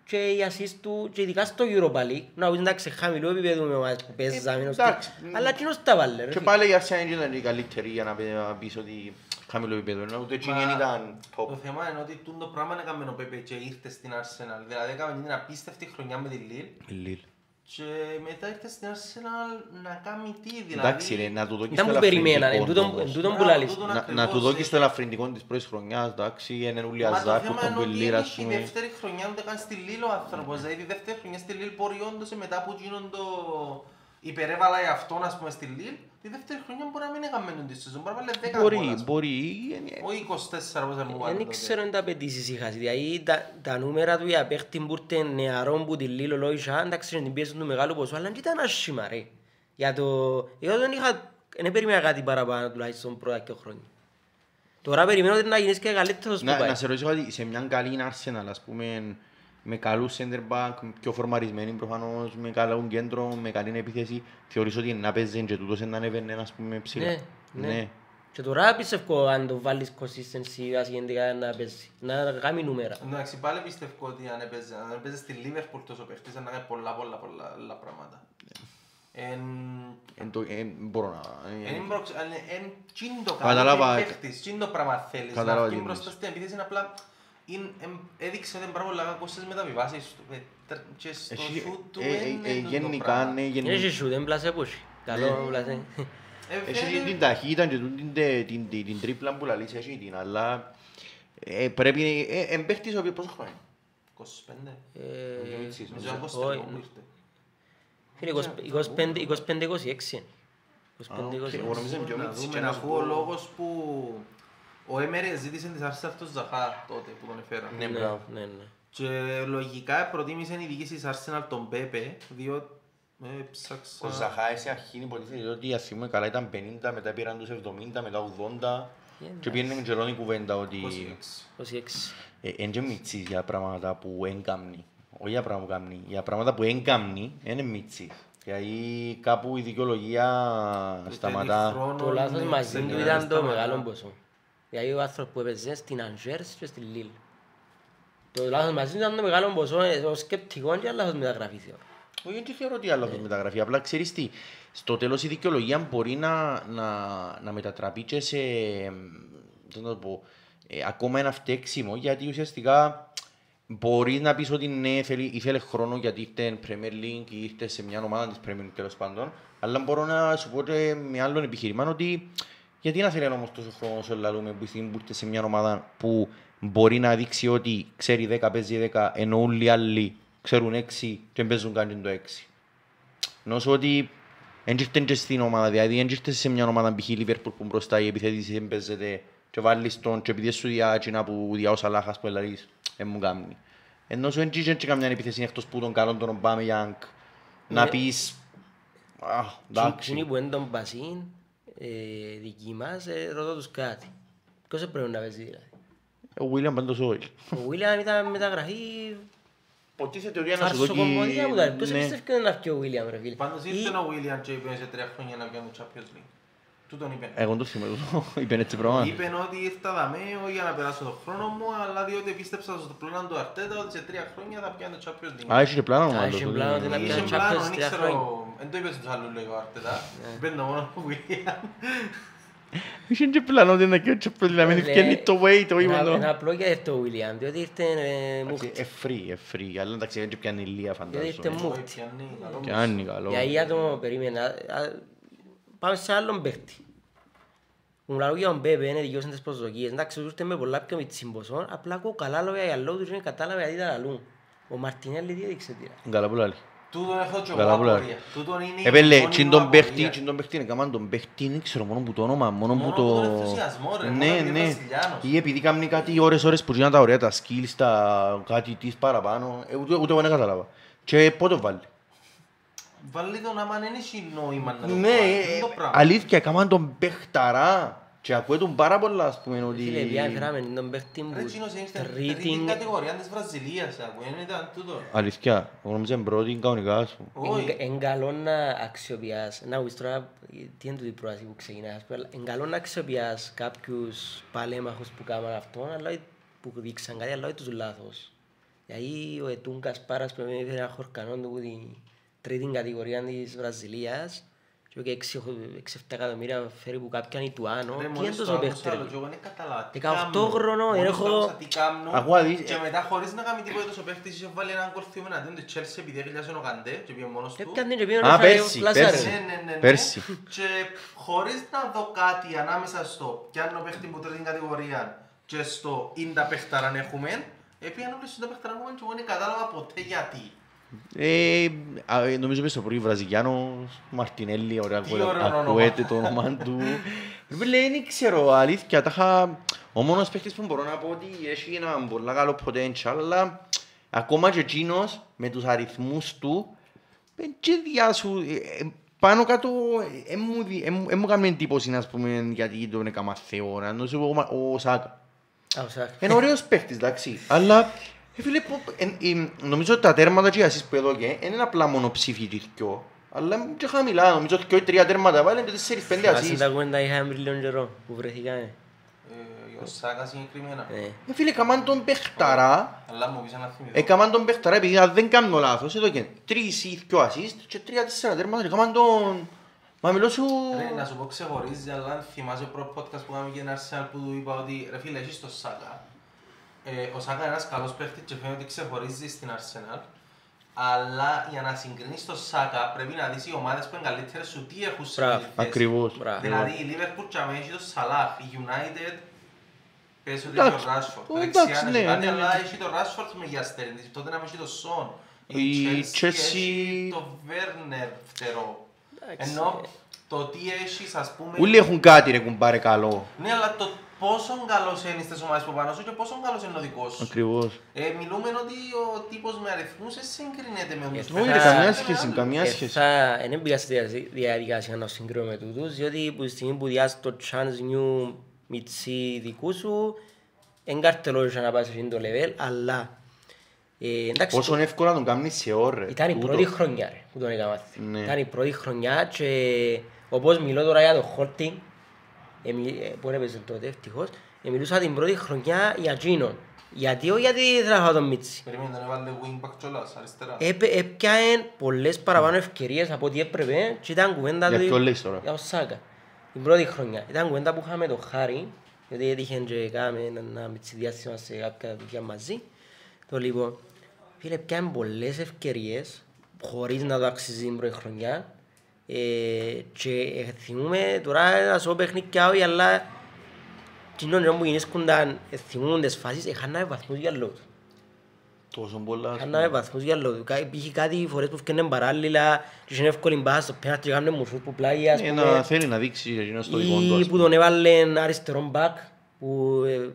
και οι assist του, και ειδικά στο Europa League, να πεις εντάξει χαμηλό επίπεδο με ομάδες που παίζαμε, Ε, εντάξει. αλλά εκείνος τα βάλε ρε Και φίλε. πάλι η Arsenal ήταν η καλύτερη για να πει- να πεις ότι χαμηλό επίπεδο. Ενώ ούτε εκείνη Μα, ήταν Το top. θέμα είναι ότι τούτο πράγμα έκαμε ο Πέπε και ήρθε στην Arsenal. Δηλαδή έκαμε την απίστευτη χρονιά με τη Lille Λίλ. Και μετά ήρθε στην Arsenal να κάνει τι δηλαδή. Εντάξει ρε, να του δώκεις Ήταν το που περιμέναν, εν ελαφρυντικό τούτον- εν όμως. τούτον που Μπράβο, λαλείς. τούτον Να- Να ακριβώς, του δώκεις ε. το ελαφρυντικό της πρώτης χρονιάς, εντάξει, είναι ούλοι Μα το αζάρ που θέμα τον είναι ότι πελίρα, ας έχει η πούμε. δεύτερη χρονιά ούτε καν στη Λίλ ο άνθρωπος. Δηλαδή η δεύτερη χρονιά στη Λίλ μπορεί όντως μετά που γίνον το υπερέβαλα εαυτόν ας πούμε στη Λίλ, τη Τη δεύτερη χρονιά μπορεί να μην έκαμε τον τη σεζόν, μπορεί να βάλει 10 Μπορεί, γκολ, ας πούμε. μπορεί. Όχι 24 πόσα μου βάλει Δεν τότε. ξέρω αν τα απαιτήσεις είχα. Δηλαδή τα, τα νούμερα του για παίχτη που ήρθε νεαρό που τη Λίλο Λόισα, εντάξει είναι την πίεση του μεγάλου ποσού, αλλά δεν ήταν άσχημα ρε. Για το... Εγώ δεν είχα... Δεν περίμενα κάτι παραπάνω τουλάχιστον πρώτα και χρόνια. Τώρα περιμένω ότι να γίνεις και καλύτερος που Να, πάει. να σε ρωτήσω κάτι, σε μια καλή Arsenal, ας πούμε, με καλούς center back, πιο φορμαρισμένοι προφανώς, με καλό κέντρο, με καλή επίθεση, θεωρείς ότι να παίζεις και τούτος να ανέβαινε, ας πούμε, ψηλά. Ναι, ναι. Και τώρα πιστεύω αν το βάλεις consistency ασυγκεντικά να παίζεις, να κάνει νούμερα. Εντάξει, πάλι πιστεύω ότι αν έπαιζε, αν έπαιζες στη Liverpool τόσο παίχτης, θα να κάνει πολλά πολλά πολλά άλλα πράγματα. Εν... Εν το- εν μπορώ να... Εν είναι προξ- αν- εν τσιν το Κατάλαβα. κάνει παίχτης, τσιν το πράγμα θέλεις. Να Κατάλαβα βγει τι μπροστά εννοείς. στην επίθεση είναι απλά είναι- εν- έδειξε ότι είναι πάρα πολλά κακός στις μεταβιβάσεις του. Ε, τερ- Και στο Εσύ- σούτ του ε, ε, είναι ε, τούτο Γενικά, πράγμα. ναι, Είναι και γενικά. σου, δεν πλασέ πούσι. Καλό πλασέ. Ε, Έχει φαίνεται- την ταχύτητα και τούτη την, την, την, την, την τρίπλα που λαλείς έχει την, αλλά ε, πρέπει, ε, εν παίχτης ο οποίος πόσο χρόνο είναι; 25. Ε, Μίτσις, Νομίζω νομίζω. από όχι. Κώστα που ήρθε. Είναι 25 25-26. Α, οκ, εγώ νομίζω είναι πιο Να μίτσις και δούμε ένας αφού που- ο λόγος που ο Έμερε ζήτησε της Arsenal τον Ζαχά τότε που τον έφεραν. Ναι, Ναι, μπράβο. ναι, ναι. Και λογικά προτίμησε η διοίκηση της Arsenal τον Πέπε, διότι ε, ψάξα... Ο Ζαχάη σε αρχή υποτίθεται ότι ας θυμούμε καλά ήταν 50, μετά πήραν τους 70, μετά 80 και πήγαινε με καιρόν η κουβέντα ότι 26. 26. ε, εν και μίτσις για πράγματα που έγκαμνει. Όχι για πράγματα που κάνει, για πράγματα που έγκαμνει είναι μίτσις. Γιατί κάπου η δικαιολογία σταματά. Χρόνος, Το λάθος ναι, μαζί του δεν ήταν το σταματά. μεγάλο ποσό. Δηλαδή ο άνθρωπος που έπαιζε στην Αντζέρς και στην Λίλ. Το λάθος μαζί του ήταν το μεγάλο ποσό, ε, το σκεπτικό και λάθος μεταγραφή θεωρώ. Όχι, δεν θεωρώ ότι άλλο μεταγραφή. Απλά ξέρεις τι, στο τέλος η δικαιολογία μπορεί να, να, να μετατραπεί και σε, τι να το πω, ε, ακόμα ένα φταίξιμο, γιατί ουσιαστικά μπορεί να πεις ότι ναι, θέλει, ήθελε χρόνο γιατί ήρθε Premier League ή ήρθε σε μια ομάδα της Premier League τέλος πάντων, αλλά μπορώ να σου πω και με άλλον επιχειρημά ότι γιατί να θέλει όμως τόσο χρόνο όσο λαλούμε που στιγμή που ήρθε σε μια ομάδα που μπορεί να δείξει ότι ξέρει 10 παίζει 10 ενώ όλοι οι άλλοι ξέρουν 6 και δεν παίζουν καν και το 6. Νομίζω ότι δεν ήρθε και στην ομάδα, δηλαδή δεν ήρθε σε μια ομάδα π.χ. η Liverpool που μπροστά η επιθέτηση δεν παίζεται και βάλεις τον και επειδή σου διάτσινα που διά ο Σαλάχας που λαλείς, δεν μου κάνει. Ενώ σου δεν ήρθε και καμιά επιθέση εκτός που τον καλόν τον Ομπάμε Γιάνγκ να Ναι. πεις «Α, Εκείνοι εντάξει». που είναι τον Πασίν, ε, δικοί μας, ε, ρωτώ τους κάτι. Ποιος έπρεπε να παίζει δηλαδή; Ο William πάντως όχι. Ο Βίλιαμ ήταν μεταγραφή Ποτέ σε θεωρία να σου δω φαρσοκομωδία μου τώρα. Ποιος ναι. πιστεύει ότι να βγει ο Βίλιαμ ρε φίλε; Πάντως Ή- ήρθε ο William και είπε σε τρία χρόνια να πιάνει το Champions League. Του τον είπε. Εγώ το θυμάμαι, το [laughs] είπε έτσι πράγμα. Είπε ότι ήρθα δαμέ όχι για να περάσω τον χρόνο μου, αλλά διότι πίστεψα στο πλάνο του Αρτέτα ότι σε τρία χρόνια θα πιάνει το Champions League. Α, είχε πλάνο Α, μου είχε πλάνο ότι να Είχε πιάνει πλάνο, Champions δεν τρία ξέρω, χρόνια. δεν το είπε στους άλλους λέει ο Αρτέτα. Είπε το μόνο ο William. Είχε και πλάνο ότι να και να μην ευκαινεί το weight, το Ένα- είπα Ένα απλό για αυτό ο Βίλιαμ, διότι ήρθε ε, μούχτη. Εφρύ, εφρύ, αλλά εντάξει δεν και πιάνει ηλία Γιατί ήρθε φαντάζομαι. μούχτη. Όχι, πιάνει, καλό Και μου. αν είναι καλό. Για ή άτομο περίμενα. Α, Πάμε σε άλλον παίχτη. Μου λαλούν για τον Πέπε, είναι δικαιώσαν τις προσδοκίες. Εντάξει, τους ήρθε με πολλά πιο μητσίν ποσό, απλά ακούω καλά λόγια για λόγω τους και δεν κατάλαβα γιατί τα λαλούν. Ο Μαρτινέλli τι έδειξε τι. ρε. Καλά που λέει. Τούτον έχω και εγώ Καλά που λέει. απορία. Τούτον είναι η Επέλε, μόνη τσιν μου τον απορία. παίχτη, τσιν τον παίχτη, έκαναν τον παίχτη, δεν ξέρω μόνο που το όνομα, μόνο που Μόνο το... που τον ενθουσιασμό, ρε, μόνο Ναι, επειδή είναι ναι. Βραζιλιάνος. Ή επειδή κάνει κάτι ώρες ώρες που γίνανε τα ωραία, τα skills, τα κάτι της παραπάνω, ε, ούτε ούτε εγώ δεν κατάλαβα. Και πότε το βάλει; Βάλει τον άμα δεν έχει νόημα να το Ναι, βάλει. ε, Είναι το ε, πράγμα. αλήθεια, έκαναν τον παίχταρά και ακούω τον πάρα πολλά, ας πούμε, Φίλε, πια ότι... έφεραμε τον παίχτη Ρε, που εκείνος είναι στην τρίτη τρίτη κατηγορία της Βραζιλίας, άκου, δεν ήταν τούτο. Αλήθεια, εγώ νόμιζα είναι πρώτη κανονικά, ας πούμε. Όχι. Εν καλό να αξιοποιάς, να πεις τώρα τι είναι τούτη η πρόταση που ξεκινάς, εν καλό να αξιοποιάς κάποιους παλέμαχους που κάνουν αυτό, αλλά όχι που δείξαν κάτι, αλλά όχι τους λάθος. Γιατί ο Ετούν Κασπάρας που με έφερε ένα χορκανό του που την τρίτη κατηγορία της Βραζιλίας και και 6-7 εκατομμύρια φέρει που κάποιον ή του Άνω, Ρε, τι είναι μόλις τόσο το παίχτη άκουσα, ρε. άλλο, και εγώ δεν κατάλαβα τι 18 κάνουν. χρονών, Μόλις έχω- το άκουσα τι κάνουν, Ακούω, δεις, και ε, μετά χωρίς να κάνει τίποτα τόσο παίχτης είχε βάλει έναν γκολ θύμιο εναντίον της Chelsea επειδή έγλιασε ο Καντέ και πήγε μόνος του. Έπιανε και πήγαινε Α, να φάει πέρσι, πλάσα, ρε. πέρσι. Ναι, ναι, ναι, ναι. Πέρσι. Και χωρίς να δω κάτι ανάμεσα στο πιάνω παίχτης που τρίτη κατηγορία και στο είναι τα παίχταραν έχουμε, έπιαν όλοι στο τα παίχταραν έχουμε και εγώ δεν κατάλαβα ποτέ γιατί. Ε, α, ε, νομίζω πες το πρωί Βραζιλιάνος, Μαρτινέλli, ωραία, Τι ωραίο όνομα. ακούεται το όνομα του. [laughs] Ρε φίλε, δεν ξέρω, αλήθεια, τα είχα... Ο μόνος παίχτης που μπορώ να πω ότι έχει ένα πολύ καλό potential, αλλά ακόμα και εκείνος με τους αριθμούς του, δεν και διάσου, ε, ε, πάνω κάτω, ε, ε, μου δι- ε, μου- ε, μου έκανε εντύπωση, ας πούμε, γιατί τον έκανα θεό, να το σου πω, ο- ο Σάκα. Α, ο Σάκα. Είναι ωραίος παίχτης, εντάξει. Αλλά, ε, [laughs] φίλε, πω- εν- ε, νομίζω ότι τα τέρματα και οι ασίς που έδωκε δεν είναι απλά μονοψήφοι και δυο. Αλλά είναι και χαμηλά, νομίζω ότι και τρία τέρματα βάλε και τέσσερις πέντε Θυμάσαι ασίς. τα κουβέντα είχαμε πριν λίγο καιρό που βρεθήκαμε. Ε, Ο Σάκα συγκεκριμένα. Ε, Ε, φίλε, καμάν τον παιχταρά, Αλλά μου πεις ένα θυμηθώ. έκαναν τον παιχταρά επειδή αν δεν κάνω λάθος, έδωκε τρεις ή δυο ασίς και τρία-τέσσερα τέρματα και έκαναν τον... Μα μιλώ σου... Ρε, να σου πω ξεχωρίζει, αλλά αν θυμάσαι το πρώτος podcast που είχαμε για την Arsenal που του είπα ότι ρε φίλε, έχεις το Σάκα. Ε, ο Σάκα είναι ένας καλός παίχτης και φαίνεται ότι ξεχωρίζει στην Arsenal. Αλλά για να συγκρίνεις το Σάκα πρέπει να δεις οι ομάδες που είναι καλύτερες σου τι έχουν σε Μπράβο, αυτή τη θέση. Ακριβώς. Μπράβο. Δηλαδή η Liverpool τσάμε έχει το Σαλάχ, η United πες ότι Εντάξει, έχει το Rashford. εντάξει, Δεξιά ναι, είναι κάτι, ναι, ναι. αλλά έχει το Rashford με γιαστέρι, τότε να μην έχει το Son. Η Chelsea- έχει το Werner φτερό. Εντάξει. Ενώ το τι έχεις ας πούμε... Ούλοι έχουν κάτι ρε κουμπάρε καλό. Ναι, αλλά το πόσο καλός είναι στις ομάδες που πάνω σου και πόσο καλός είναι ο δικός σου. Ακριβώς. Ε, μιλούμε ότι ο τύπος με αριθμούς δεν συγκρίνεται με τους Όχι, Όχι, ρε, ρε, θα- καμιά παίχτες. σχέση, καμιά Ε, σχέση. θα- Δεν μπήκα στη διαδικασία- διαδικασία να συγκρίνω με τούτους, διότι που τη στιγμή που διάσεις το chance new μιτσί δικού σου, εν καρτελόρισα να πάει σε εκείνο το level, αλλά ε, εντάξει, Πόσο εύκολα τον κάνεις σε ώρες. ήταν η Τούτο. πρώτη χρονιά ρε, που τον έκανα μάθει. Ναι. Ήταν η πρώτη χρονιά και όπως μιλώ τώρα για το Χόρτινγκ, ε, μι- ε, που έπαιζε τότε ευτυχώς, ε, μιλούσα την πρώτη χρονιά για εκείνον. Γιατί, όχι γιατί ήθελα να φάω τον Μίτσι. Περίμενε, τον έβαλε wingback κιόλας, αριστερά. Έπαι- Έπιανε πολλές παραπάνω ευκαιρίες από ό,τι έπρεπε και ήταν κουβέντα Για του- ποιον λέεις τώρα; Για ο Σάκα. Την πρώτη χρονιά. Ήταν κουβέντα που είχαμε το Χάρη, γιατί έτυχε και κάναμε ένα, ένα μιτσι διάστημα σε κάποια δουλειά μαζί. Το λοιπόν, φίλε, πιάνε πολλές ευκαιρίες, χωρίς να το αξίζει την πρώτη χρονιά. Ε, και ε, θυμούμε τώρα να σου πω παιχνίδια όχι, αλλά κοινών καιρών που γινήσκονταν, ε, θυμούν τις φάσεις, έχαναμε βαθμούς για λόγους. Τόσο πολλά. ας Κάναμε βαθμούς για λόγους. Κα- Υπήρχε κάτι φορές που φτιάχνουν παράλληλα και είχε εύκολη μπάσα στο πέναρτι και κάνουν μουσούς που πλάγει, ας πούμε. Ε, πούμε. να θέλει να δείξει εκείνος στο δικό του. Ή ας που πούμε. τον έβαλαν αριστερό μπακ που ε,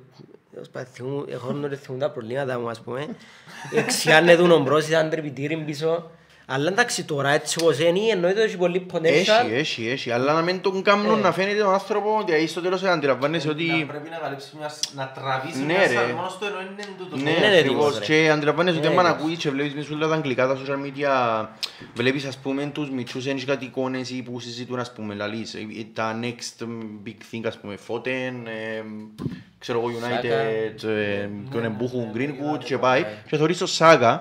τέλος πάντων, θυμούν- έχω γνωρίσει θυμούν τα προβλήματα μου ας πούμε. [laughs] Εξιάνε του νομπρός, ήταν τρεπιτήρι πίσω. Αλλά εντάξει τώρα έτσι όπως είναι εννοείται ότι έχει πολύ potential. Έχει, έχει, έχει. Αλλά να μην τον κάνουν Ε. να φαίνεται τον άνθρωπος ότι ahí στο τέλος αντιλαμβάνεσαι Να ότι... πρέπει να καλύψει μια, να τραβήσει Ναι, μια ρε. σαν μόνος του ενώ είναι τούτο. Ναι, είναι έτοιμος, ακριβώς. ρε. Και αντιλαμβάνεσαι ότι Είναι άμα έτοιμος. ακούεις και βλέπεις μες όλα τα αγγλικά, τα social media, βλέπεις ας πούμε τους μητσούς ένιους κάτι εικόνες ή που συζητούν ας πούμε λαλείς, ε, τα next big thing ας πούμε, Foden, ε, ξέρω εγώ United, ε, τον εμπούχουν Greenwood και πάει και θωρείς το Saga.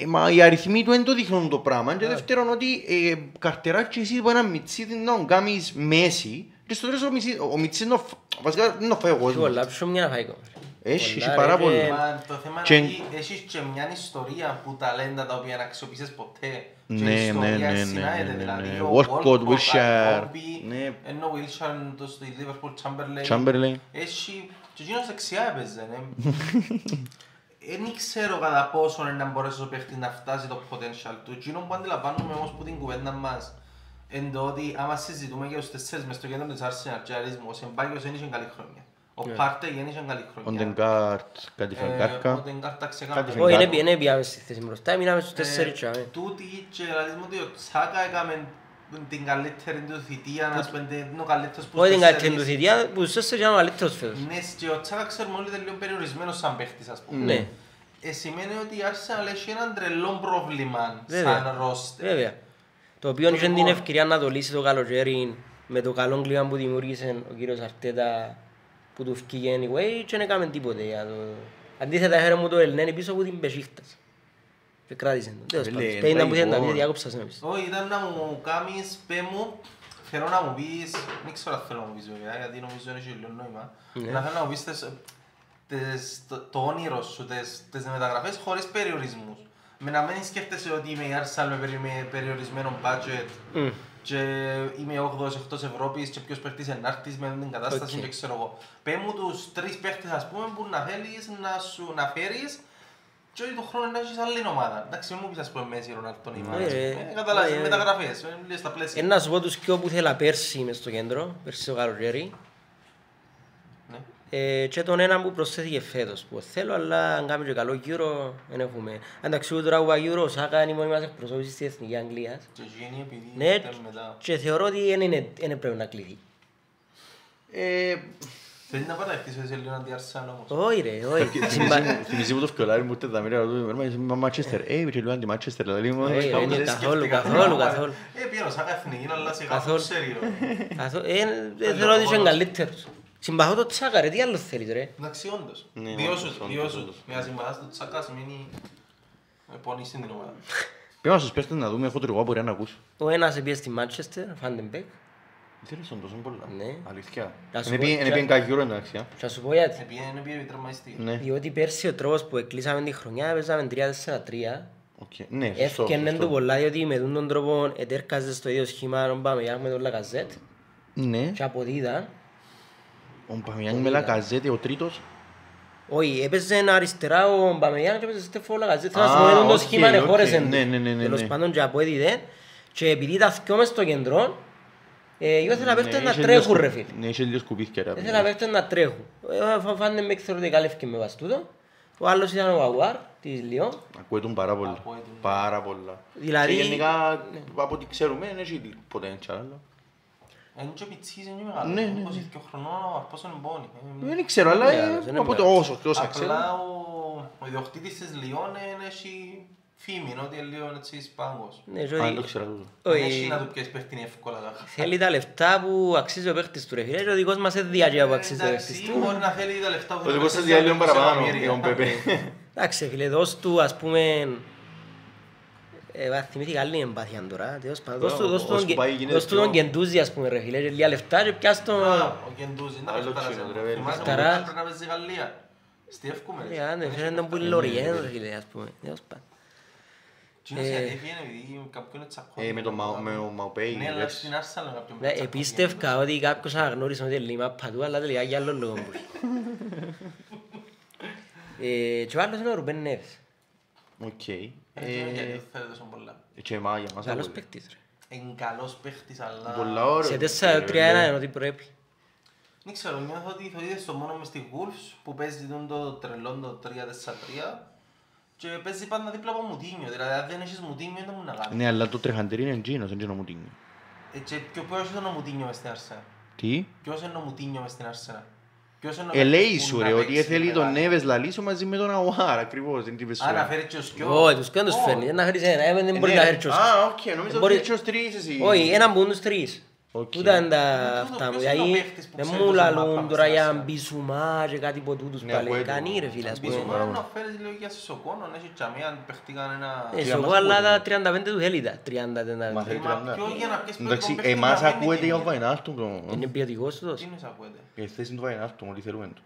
Ε, μα οι αριθμοί του δεν το δείχνουν το πράγμα και δεύτερον ότι ε, καρτεράς και εσύ που ένα μητσί να τον κάνεις μέση και στο τέλος ο μητσί- ο μητσί είναι ο φ- βασικά είναι ο φάει ο Έχει κόσμος. πολλά πιο μια να φάει ακόμα. Έχει, Πολλά, έχει ρε, πάρα και- πολλά. Μα το θέμα Και- είναι ότι έχεις και μια ιστορία που ταλέντα τα οποία να αξιοποιήσεις ποτέ. Και Ναι, η ιστορία ναι, ναι, συνάγεται, ναι, ναι, δηλαδή ναι. ο Walcott, Walcott, Wilshere, Agobi, ναι. ενώ ο Wilshere το στη Liverpool Chamberlain. Chamberlain. Έχει, και εκείνος δεξιά έπαιζε, ναι. [laughs] Δεν ξέρω κατά πόσο είναι να μπορέσει ο παίχτης να φτάσει το potential του. Εκείνο που αντιλαμβάνομαι όμως που την κουβέντα μας είναι το ότι άμα συζητούμε για τους τέσσερις μες στο κέντρο της Arsenal και αρίσμου, ο Σεμπάγιος δεν είχε καλή χρονιά. Ο Πάρτι δεν είχε καλή Ο χρονιά. Ντεγκάρτ, κάτι Ε, φαγκάρκα. Όντεγκαρντ τα ξεκάμε. Κάτι Όχι, Φεγγάτο. δεν πήγαμε στη θέση μπροστά, μείναμε στους τέσσερις Ε, τσάμε. Τούτη και λαλείς μου ότι ο Τσάκα έκαμε την καλύτερη του θητεία, να πούμε, είναι ο καλύτερος που Όχι την στους καλύτερη του τέσσερις. θητεία, που στους τέσσερις ήταν ο καλύτερος φέτος. Ναι, και ο Τσάκα ξέρουμε όλοι είναι λίγο περιορισμένος σαν παίχτης, ας πούμε. Ναι. Ε, σημαίνει ότι η Arsenal έχει έναν τρελό πρόβλημα Βέβαια. σαν ρόστερ. Βέβαια. Το οποίο είχε Λοιπόν. την ευκαιρία να το λύσει το καλοκαίρι με το καλό κλίμα που δημιούργησε ο κύριος Αρτέτα που του φκήκε anyway και δεν έκαμε τίποτε για το... Αντίθετα έφερε μου το Ελνένι πίσω από την Πεσίχτας. Και κράτησε τον. Τέλος Φίλε, πάντων. Σπέιντα που ήταν τα τραγικό. βίδια, διάκοψα σε εμείς. Όχι, ήταν να μου κάνεις, πέ μου, θέλω να μου πεις, δεν ξέρω αν θέλω να μου πεις βέβαια, γιατί νομίζω είναι και λίγο νόημα, Ναι. να θέλω να μου πεις τις, τις, το, το όνειρο σου, τις, τις μεταγραφές χωρίς περιορισμούς. Με να μην σκέφτεσαι ότι είμαι η Arsenal με, περι- με περιορισμένο budget Μμ. και είμαι 8ος εκτός Ευρώπης και ποιος παίχτης ενάρτης με την κατάσταση Οκ. και ξέρω εγώ. Πέ μου τους τρεις παίχτες ας πούμε που να θέλεις να σου να φέρεις Και ότι το χρόνο να έχεις άλλη ομάδα. Εντάξει, μην μου πεις ας πούμε Μέσι, Ρονάλντο, Νεϊμάρ. Ναι, ρε. Ε, Καταλάβεις, Ναι, ε. μεταγραφές, ε, λες στα Ε, πλαίσια. να σου πω τους πιο που θέλα πέρσι μες στο κέντρο, πέρσι το καλοκαίρι. Ναι. Ε, και τον έναν που προσθέθηκε φέτος που θέλω, αλλά αν κάνουμε και καλό γύρο, δεν έχουμε. Εντάξει, τώρα που πάει γύρο, ο Σάκα είναι η μόνη μας εκπροσώπηση στη Εθνική Αγγλίας. Και γίνει επειδή Ναι, φταίμε μετά. και θεωρώ ότι δεν είναι- δεν πρέπει να κληθεί. Ε, Θέλεις να παραδεχτείς ότι είσαι λίγο αντι-Αρσέναλ όμως. Όχι ρε, όχι. Συμπα- Θυμίζει μου το φκιολάρι μου τετά μοίρα του «Μα είσαι Μάντσεστερ». Ε, και λέω αντι-Μάντσεστερ, δηλαδή μου. Ε, κάπως είναι έτσι. καθόλου, Σκέφτηκα καθόλου, πράγματα. καθόλου. Ε, πήγαινε σαν εθνική, αλλά σε Καθόλου. καθόλου σέριο. Καθώ- ε, ε, Θεωρώ ότι είσαι καλύτερος. Συμπαθώ το Τσάκα ρε, τι άλλος θέλεις ρε; Εντάξει, όντως. Ναι, Διώσου, όντως, όντως, διώσου. όντως. Μια συμπαθάς του Τσακά σημαίνει ε, πονείς στην ομάδα. Πήγαμε στους παίχτες να δούμε, έχω τριγό απορία να ακούσω. Ο ένας πήγε στη Μάντσεστερ, Φάντεμπεκ. Θέλεις τον τόσο πολλά. Ναι. Αλήθεια. Να σου Είναι πω, πει- είναι και- πει καγιούρο εντάξει. α. Θα σου πω γιατί. Επήγαινε πήγαινε τραυματιστή. Ναι. Διότι πέρσι ο τρόπος που εκλείσαμε τη χρονιά παίζαμε 3-4-3. Οκ. Ναι, σωστό. Έφτιανε σωστό. του πολλά διότι με τον τρόπο ετέρκαζε στο ίδιο σχήμα τον Παμεγιάνγκ με τον Λακαζέτ Ναι. και αποδίδα. Ο Παμιάνγκ με Λακαζέτη, ο τρίτος. Όχι, έπαιζε αριστερά ο Παμεγιάνγκ και έπαιζε στεφό ο Λακαζέτ. Α, Θα σου πω με οκ, το σχήμα οκ. εχώρεσε. Ναι, ναι, ναι, ναι, Τέλος ναι. πάντων και αποδίδε. Και επειδή τα θκιό μες στο κεντρό, ε, εγώ ήθελα να παίχτες Ναι, να είχε τρέχουν λίγο ρε σκου- φίλε. Ναι, είχε λίγο σκουπίθκια ρε. Ήθελα να παίχτες να τρέχουν. Ε, Φάντε με ξέρω ότι καλεύκε με βαστούτο. Ο άλλος ήταν ο Αγουάρ της Λιόν. Ακούεται πάρα πολλά. Ακούεται. Πάρα πολλά. Δηλαδή- Και γενικά, από ό,τι ξέρουμε, δεν έχει potential. αλλά- Είναι και πιτσής, είναι και μεγάλος. Ναι, ναι, ναι. 22 χρονών, ο αρπός είναι μπόνι. Ε, Δεν ξέρω, αλλά Ναι, ε, άλλος, δεν είναι από το μεγάλος. όσο και όσα ξέρω. Απλά ο, ο ιδιοκτήτης της Λιόν ε, έχει φήμη, ότι είναι λίγο έτσι σπάγκος. Ναι, και Α, δεν ότι- το ξέρω τούτο. Δεν όχι, έχει να του πιέσεις παίχτη εύκολα. τάχα. Θέλει τα λεφτά που αξίζει ο παίχτης του ρε φίλε και ο δικός μας δεν διάγει που Ε, αξίζει ο παίχτης Εντάξει, του. μπορεί να θέλει τα λεφτά που Ο δικός σας παίρνει διάλειο σε παραπάνω, εκατομμύρια. ο Μπέπε. Εντάξει φίλε, δώσ' του ας πούμε... Ε, βα- θυμήθηκα άλλη εμπάθεια τώρα. τέλος πάντων. Δώσ' του- δώσ' του όσο τον πάει Γκε- γίνεται δώσ' του τον πιο- Γκεντούζι ας πούμε ρε φίλε και λίγα λεφτά και πιάσ' τον... Α, Ο Κεντούζη, να Άλλο πες ξύνο, τώρα, ρε, θυμάσαι που Λεφταράς. έπρεπε να παίζει Γαλλία. Στιεύκουμε. ρε. Ε, άντε, Δεν φαίνεται έχει που λεφτά. λοριέν ρε φίλε ας πούμε. Με τον Μαο- με ο Μαοπέι, Ναι, αλλά πέρσι. στην Arsenal κάποιον Ναι, τσακώνει. Επίστευκα ότι κάποιος αναγνώρισε ότι είναι λίμα παντού, αλλά τελικά για άλλο λόγο μπορεί. [laughs] Ε, Και ο άλλος είναι ο Ρουμπέν Νέβες. Οκ. Ε, γιατί Ε, το θέλει τόσο πολλά. Και εμά, για μας Καλός ακούτε. παίκτης ρε. Είναι καλός παίχτης, αλλά... Πολλά ωραία. Σε 4-3-1 είναι ότι πρέπει. Δεν ξέρω, νιώθω ότι το είδες το μόνο μες στη Wolves που παίζει τον το τρελό το 3-4-3 και παίζει πάντα δίπλα από Μουτίνιο, δηλαδή αν δεν έχεις Μουτίνιο δεν μου να κάνει. Ναι, αλλά το τρεχαντήρι είναι εκείνος, δεν είναι ο Μουτίνιο. Ε, Και ποιο- ποιος είναι ο Μουτίνιο μες στην Arsenal. Τι; Ποιος είναι ο Μουτίνιο μες στην Arsenal. Ποιος είναι ο Ε, λέει παίκτης που σου να ρε, ότι παίξει θέλει τον μεγάλη. Νέβες λαλίσο μαζί με τον Αουάρ, ακριβώς, δεν τι είπες σου. Α, ρε. να φέρει και ο Σκιό. Όχι, τους και τους Ω, φέρνει. Δεν να φέρεις ένα, ε, δεν μπορεί Ναι, να ρε. φέρεις τους. Α, οκ, νομίζω Μπορεί- ότι έτσι τρεις εσύ. Όχι, έναν που τους τρεις. Οκ. Τούτα είναι τα Ε, τούτο, αυτά μου. ποιος είναι ο Δηλαδή, παίκτης που δεν ξέρει μου τόσο λαλούν μάπα τώρα μες για στην μπισουμά και κάτι από τούτους Ναι, πάλι. ακούεται. Κανείς ρε φίλε, ας πούμε. Μπίζουμε να φέρεις λίγο για Σισοκόνο, να έχει τσαμία, αν παιχτήκαν ένα... Ε, Τι σου μας πω αλλά ακούτε. τα 35 του θέλει τα 30 Μα τέντα. θέλει Μα τριάντα. ποιο για να πιες Εντάξει, πρώτον παίχτη εμάς να μην ακούεται για ο είναι. Βαϊνάλτου Είναι ποιοτικός τούτος. Τι είναι ακούεται. Η θέση του Βαϊνάλτου, όλοι θέλουμε του.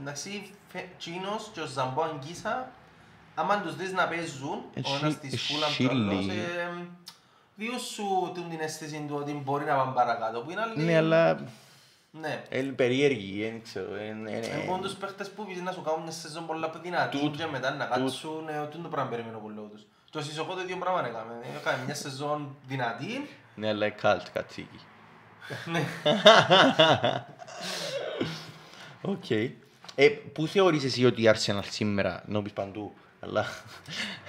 Εντάξει, φε- Τσίνος και ο Ζαμπό Αγγίσα, άμα τους δεις να παίζουν, ο Εσύ- ένας της Φούλαμ και ο εσύ άλλος, λίγοι. ε, δύο σου τούν την αίσθηση του ότι μπορεί να πάνε παρακάτω, που είναι άλλοι... Ναι, αλλά Ναι. είναι περίεργοι, δεν ξέρω. είναι- είναι- Εγώ τους παίχτες που πεις να σου κάνουν μια σεζόν πολλά πιο δυνατή Τούτο. και μετά να κάτσουν, ε, τούτο πράγμα περιμένω πολύ από τους. Το Σισοκό το ίδιο πράγμα έκαμε. Έκανε μια σεζόν δυνατή, Ναι, αλλά είναι καλτ κατσίκι. ναι. Οκ. Ε, πού θεωρείς εσύ ότι η Arsenal σήμερα, να πεις παντού, αλλά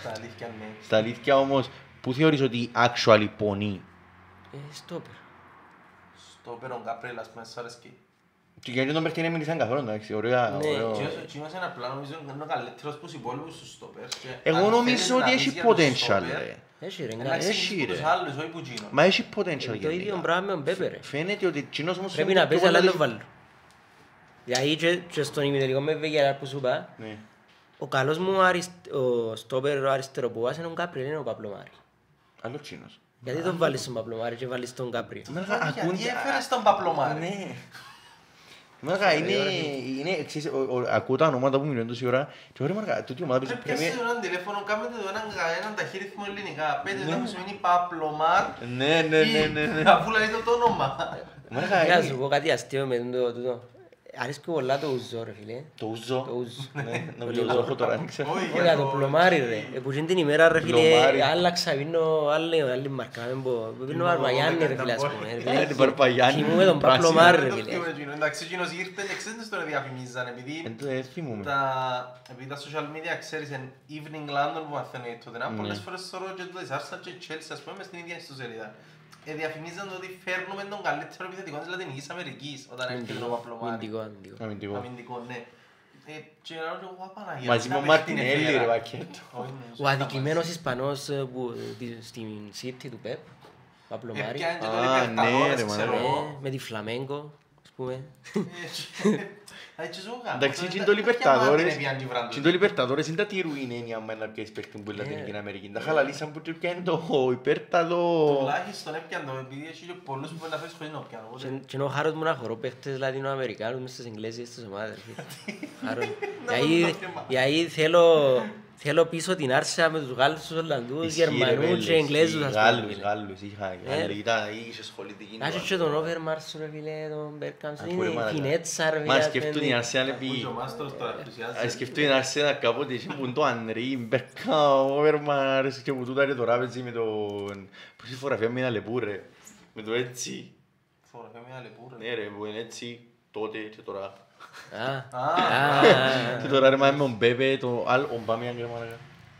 Τα αλήθεια ναι. στα αλήθεια όμως, πού θεωρείς ότι actually πονεί. Ε, Στόπερ. Στόπερ ο Γκαμπριέλ, ας πούμε, σ' αρέσκει. Και γιατί τον παίχτη δεν μίλησαν καθόλου, εντάξει, ωραία, Ναι, ωραίο. Εκείνος- εκείνος είναι απλά νομίζω είναι ο καλύτερος που τους υπόλοιπους στους στόπερ. Και Εγώ αν θέλεις νομίζω να ότι πεις έχει για τους potential, στόπερ, ρε. Έχει ρε. να κα- εξηγήσεις έχει, που τους ρε. άλλους, όχι που εκείνον. Μα έχει potential Το ίδιο γενικά. πράγμα με τον Πέπε ρε. Φαίνεται ότι εκείνος όμως Πρέπει φαίνεται να πιο παίζει αλλά πολύ- δεν το βάλω. Δηλαδή και- και στον ημιτελικό με Βεγιαράρ που σου είπα, Ναι. ο καλός μου αρισ- ο στόπερ ο αριστεροπούας είναι ο Κάπρι, είναι ο Παπλομάρης. Άλλο τσίνος. Γιατί τον βάλεις τον Παπλομάρη και βάλεις τον Κάπρι. Μέλαγα, Γιατί ακούνται- έφερες τον Παπλωμάρη. Ναι. [laughs] Μέλαγα, είναι, είναι, εξής, ο- ο- ακούω τα ονόματα που μιλούν τόση ώρα και ωραία μαργά, τούτη ομάδα παίζει Πρέπει να Premier- έναν τηλέφωνο, κάνετε το έναν, έναν ταχύρυθμο ελληνικά. Πέντε να μου σημαίνει Παπλωμάρ Ναι, ναι, ναι, ναι, ναι. ή αφού λέει το το όνομα. Μαλάκα, Να είναι- σου πω κάτι αστείο με το τούτο. Αρέσκει πολλά το ουζό ρε φίλε. Το ούζο. Το ουζό. Ναι, [laughs] νομίζω το έχω τώρα, δεν ξέρω. Όχι, Όχι, για το πλωμάρι ρε. Ε, Που γίνει την ημέρα ρε Πλωμάρι. φίλε, άλλαξα, πίνω άλλη, άλλη μαρκά, να μην πω. Πίνω Βαρβαγιάννη ρε φίλε, ας πούμε. ρε, φίλε. Ε, την Παρπαγιάννη. Θυμούμαι τον πράσινη. Παπλωμάρι ρε Δεν το φίλε. θυμούμαι εκείνο. Εντάξει, εκείνος ήρθε και ξέρεις τώρα διαφημίζαν, επειδή Δεν το- δεν θυμούμαι. τα, επειδή τα social media ξέρεις εν Evening London που μαθαίνει το Ναι. τενά, πολλές φορές θεωρώ και το της Arsenal και Chelsea ας πούμε μες στην ίδια ιστοσελίδα. Ε, διαφημίζαν το ότι φέρνουμε τον καλύτερο επιθετικό της Λατινικής Αμερικής όταν έρχεται το Παπλωμάρι. Μυντικό, μυντικό. Αμυντικό. Αμυντικό, ναι. Ε, και λέω και εγώ, «Απαναγία, Μαζί να με ο παίχτη είναι Μαρτινέλli φέρα». ρε πακέτο. Όχι, ναι, Ο σωστά αδικημένος Ισπανός ε, που ε, τη- στην City του Πεπ, μαζί. Παπλωμάρι. Έπιανε και το Α, Libertadores, ναι, ρε, ξέρω μάνα. εγώ. Ε, Με τη Φλαμέγκο, ας πούμε. Ε, έτσι ζούγα. Εντάξει, Αυτό και δεν- το δεν πιάνει Libertadores, την πιάνει βράντο. και το Libertadores είναι τα τυρουίν έννοια με να πιέσεις παίχτη που είναι Λατινική Αμερική. Τα χαλαλίσαν που του πιάνει το υπέρτατο... Τουλάχιστον έπιαν το, επειδή έχει και πολλούς που μπορεί να φέρεις χωρίς να πιάνω. οπότε- Και- Και είναι ο χάρος μου να χωρώ παίχτες Λατινοαμερικάνους μες στις Εγγλέζιες της ομάδας. ρε φίλε. [laughs] Χάρος. Να Γιατί- δω το θέμα. Γιατί θέλω Θέλω πίσω την Άρσεα με τους Γάλλους, τους Ολλανδούς, Γερμανούς και Εγγλέζους ας πούμε. Γάλλους, φίλε. Γάλλους, είχα, Ε. Γάλλοι, ήταν, είχε σχολητική. Να έχεις και τον Overmars ρε φίλε, τον Bergkamp, Ακούω, ρε, είναι μαλάκα. φινέτσα ρε Μα φίλε. σκεφτούν η Αρσένα Ακούει επί... και ο Μάστρος τώρα Α, ενθουσιάζει. σκεφτούν η Αρσένα κάποτε είχε που το Ανρί, Μπερκά, Όβερμαρς και που τούτα ρε το ράπετσι με τον... Πώς η φωτογραφία με ένα λεπού ρε, με το έτσι. Φωτογραφία με ένα λεπού, ρε. Ναι ρε, που είναι έτσι τότε και τώρα. Α, Α, α, Και τώρα ρε μα με τον Μπέπε, το άλλο, ο Μπάμιαν ρε μαλάκα.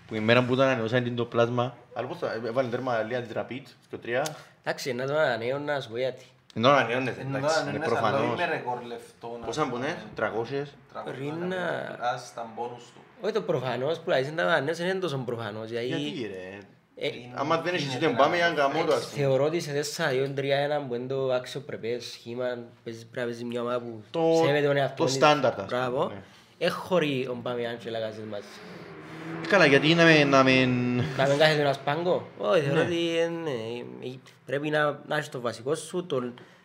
Που η μέρα που ήταν ανεβούσαν την το πλάσμα, άλλο πώς θα, έβαλε τέρμα λίγα της Ραπίτ, και τρία. Εντάξει, να τον ανανέω να σου πω γιατί. Ενώ ανανεώνεται, Ενώ εντάξει, αν είναι είναι σαν λόγι προφανώς. με ρεκόρ λεφτών. Πόσα που είναι, 300. Πριν να- Ας τα μπόνους του. Όχι το προφανώς, που λάζεις να τον ανανέως είναι τόσο προφανώς, Γιατί γιατί ρε, ε, άμα δεν έχεις ούτε πάμε για να γαμώ το ας πούμε. θεωρώ ότι σε 4-2-3-1 που είναι το αξιοπρεπές σχήμα, παίζεις- πρέπει να παίζεις μια ομάδα που Το- σέβεται τον εαυτό το της. στάνταρτ, ας πούμε, Μπράβο. ναι. Έχωρει ο Μπαμιάν και Λακαζές μαζί. Ε, Καλά, γιατί να με... Να με... Να μην κάθεται ένας πάγκο. Όχι, θεωρώ Ναι. ότι ε, ναι, ε, πρέπει να να έχεις το βασικό σου, το,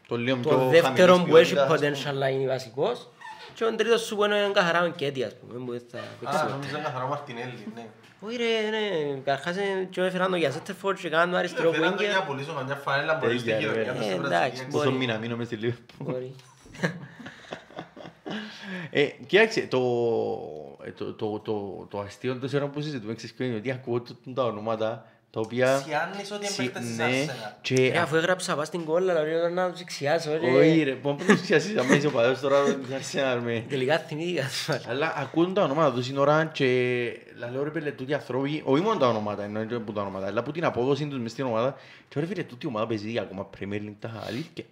Το λίγο το πιο δεύτερο χαμηλής που έχει ποιότητας. potential να είναι βασικός και ο τρίτος σου που είναι καθαρά ο Κέτι, ας πούμε, που δεν θα παίξει Α, ποτέ. νόμιζα καθαρά ο Μαρτινέλli, ναι. Όχι ρε, ναι, καταρχάς ε, και έφεραν το για Σέτερφορτ και κάνουν το αριστερό Φέραν το για winger. να πουλήσω καμιά φανέλα μπορεί στη Τέλεια, γειτονιά ρε. μες Ε, στην εντάξει, Βραζιλία. μπορεί. Πόσο μήνα μείνω μες στη Λίβερπουλ. Μπορεί. [laughs] Ε, κοίταξε, το, ε, το, το, το, το αστείο τόσο ώρα που συζητούμε ξέρεις ποιο είναι ότι ακούω τούτα τα ονόματα τα οποία... Σιάννης ότι Συ- εμπαίχτες της ναι, Arsenal. και Ε, αφού έγραψα πας στην κόλλα, αλλά λέω να τους εξιάσω και Όχι ρε, πώς να ξιάσεις, άμα είσαι ο παδός τώρα της Arsenal με... τελικά θυμήθηκα. ασφαλώς. Αλλά ακούν τα ονόματα τους σύνορα και λέω ρε πέλε τούτοι άνθρωποι, όχι μόνο τα ονόματα, εννοείται που τα ονόματα, αλλά που την απόδοση τους μες στην ομάδα και ρε φίλε τούτη ομάδα παίζει ακόμα Premier League τα αλήθεια.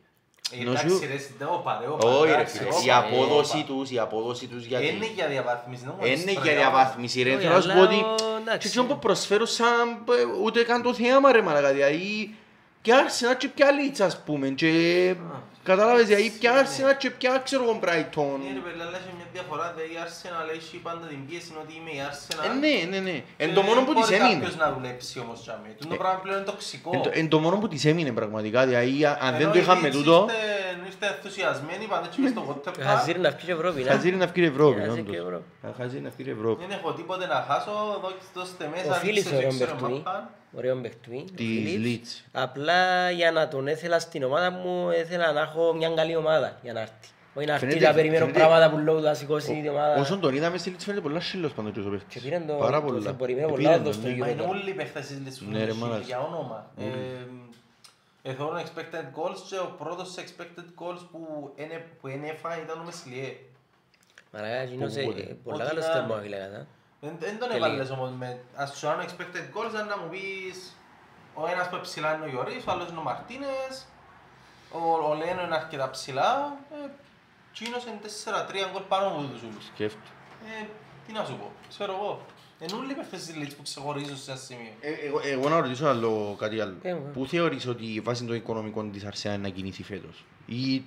Ε, Ενώ σου- Εντάξει ρε, συντάω παρέω. Όχι ρε εντάξει, φίλε, όπα, η απόδοση όπα. τους, η απόδοση τους γιατί... Είναι για διαβάθμιση, δεν μου Είναι αρέσει για τώρα, διαβάθμιση ρε, Όχι, θέλω να σου αλλά πω ότι ο- και εντάξει. εκείνο που προσφέρω σαν ε, ούτε καν το θέαμα ρε μαλακά, δηλαδή και Arsenal και πια Leeds ας πούμε και κατάλαβες δηλαδή πια Arsenal και πια ξέρω εγώ Brighton. Ναι ρε παιδιά, αλλά έχει μια διαφορά, δηλαδή η Arsenal έχει πάντα την πίεση ότι είμαι η Arsenal. Ε, ναι, ναι, ναι. Εν Και το μόνο που δεν της μπορεί έμεινε. κάποιος να δουλέψει όμως για μένα. Το πράγμα πλέον είναι τοξικό. Εν το- Εν το μόνο που της έμεινε πραγματικά, δηλαδή α- αν δεν Ενώ το οι είχαμε Leeds τούτο, ήρθε- ήρθε ενθουσιασμένοι, πάντα έτσι μες στο water park. Χαζίρι να βγει Ευρώπη, να. χαζίρι να βγει η Ευρώπη, Χαζίρι όντως. και Ευρώπη. Α, Χαζίρι να βγει η Ευρώπη. Δεν έχω τίποτε να χάσω, δώστε- δώστε μέσα. Ο Φίλης δείξτε ωραίο και ξέρω παιχτούι. μαπάν. Ωραίο παιχτούι. ο Της Φίλης. Leeds. Απλά για να τον έθελα στην ομάδα μου, ήθελα να έχω μια καλή ομάδα για να έρθει. Όχι να έρθει Φαίνεται- να περιμένω φαίνεται- πράγματα που λόγω του να σηκώσει η ομάδα. Όσον τον είδαμε στη Leeds φαίνεται πολλά σύλλος πάντως και ο παίχτης. Και πήραν το- Πάρα το πολλά. Θεμπορημένο Ε, πολλά πήραν εδώ τον, στο ναι. Euro. Μα είναι όλοι οι παίχτες της Leeds που Ναι, είναι ρε, σίγουροι μάλιστα. για όνομα. Ε, Εθώρουν expected goals και ο πρώτος σε expected goals που είναι- που ενέφα ήταν ο Μεσλιέ. Μαλάκα, εκείνος Πού, ε, πότε. ε, πολλά Ότι καλός ήταν- τερμόφυλακας, α. Δεν δεν τον Τελεία. έβαλες όμως με... Ας σου κάνω expected goals αν να μου πεις ο ένας που ψηλά είναι ο Ιωρής, ο άλλος είναι ο Μαρτίνες, ο, ο Λένο είναι αρκετά ψηλά, ε, Κίνος είναι 4-3 γκολ πάνω από τους όλους. Σκέφτου. Ε, τι να σου πω, ξέρω εγώ. Εν όλοι οι παίχτες της Leeds που ξεχωρίζουν σε ένα σημείο. Ε, εγώ- Εγώ να ρωτήσω άλλο κάτι άλλο. Ε, μου. Πού θεωρείς ότι βάσει των οικονομικών της Αρσένα είναι να κινηθεί φέτος; Ή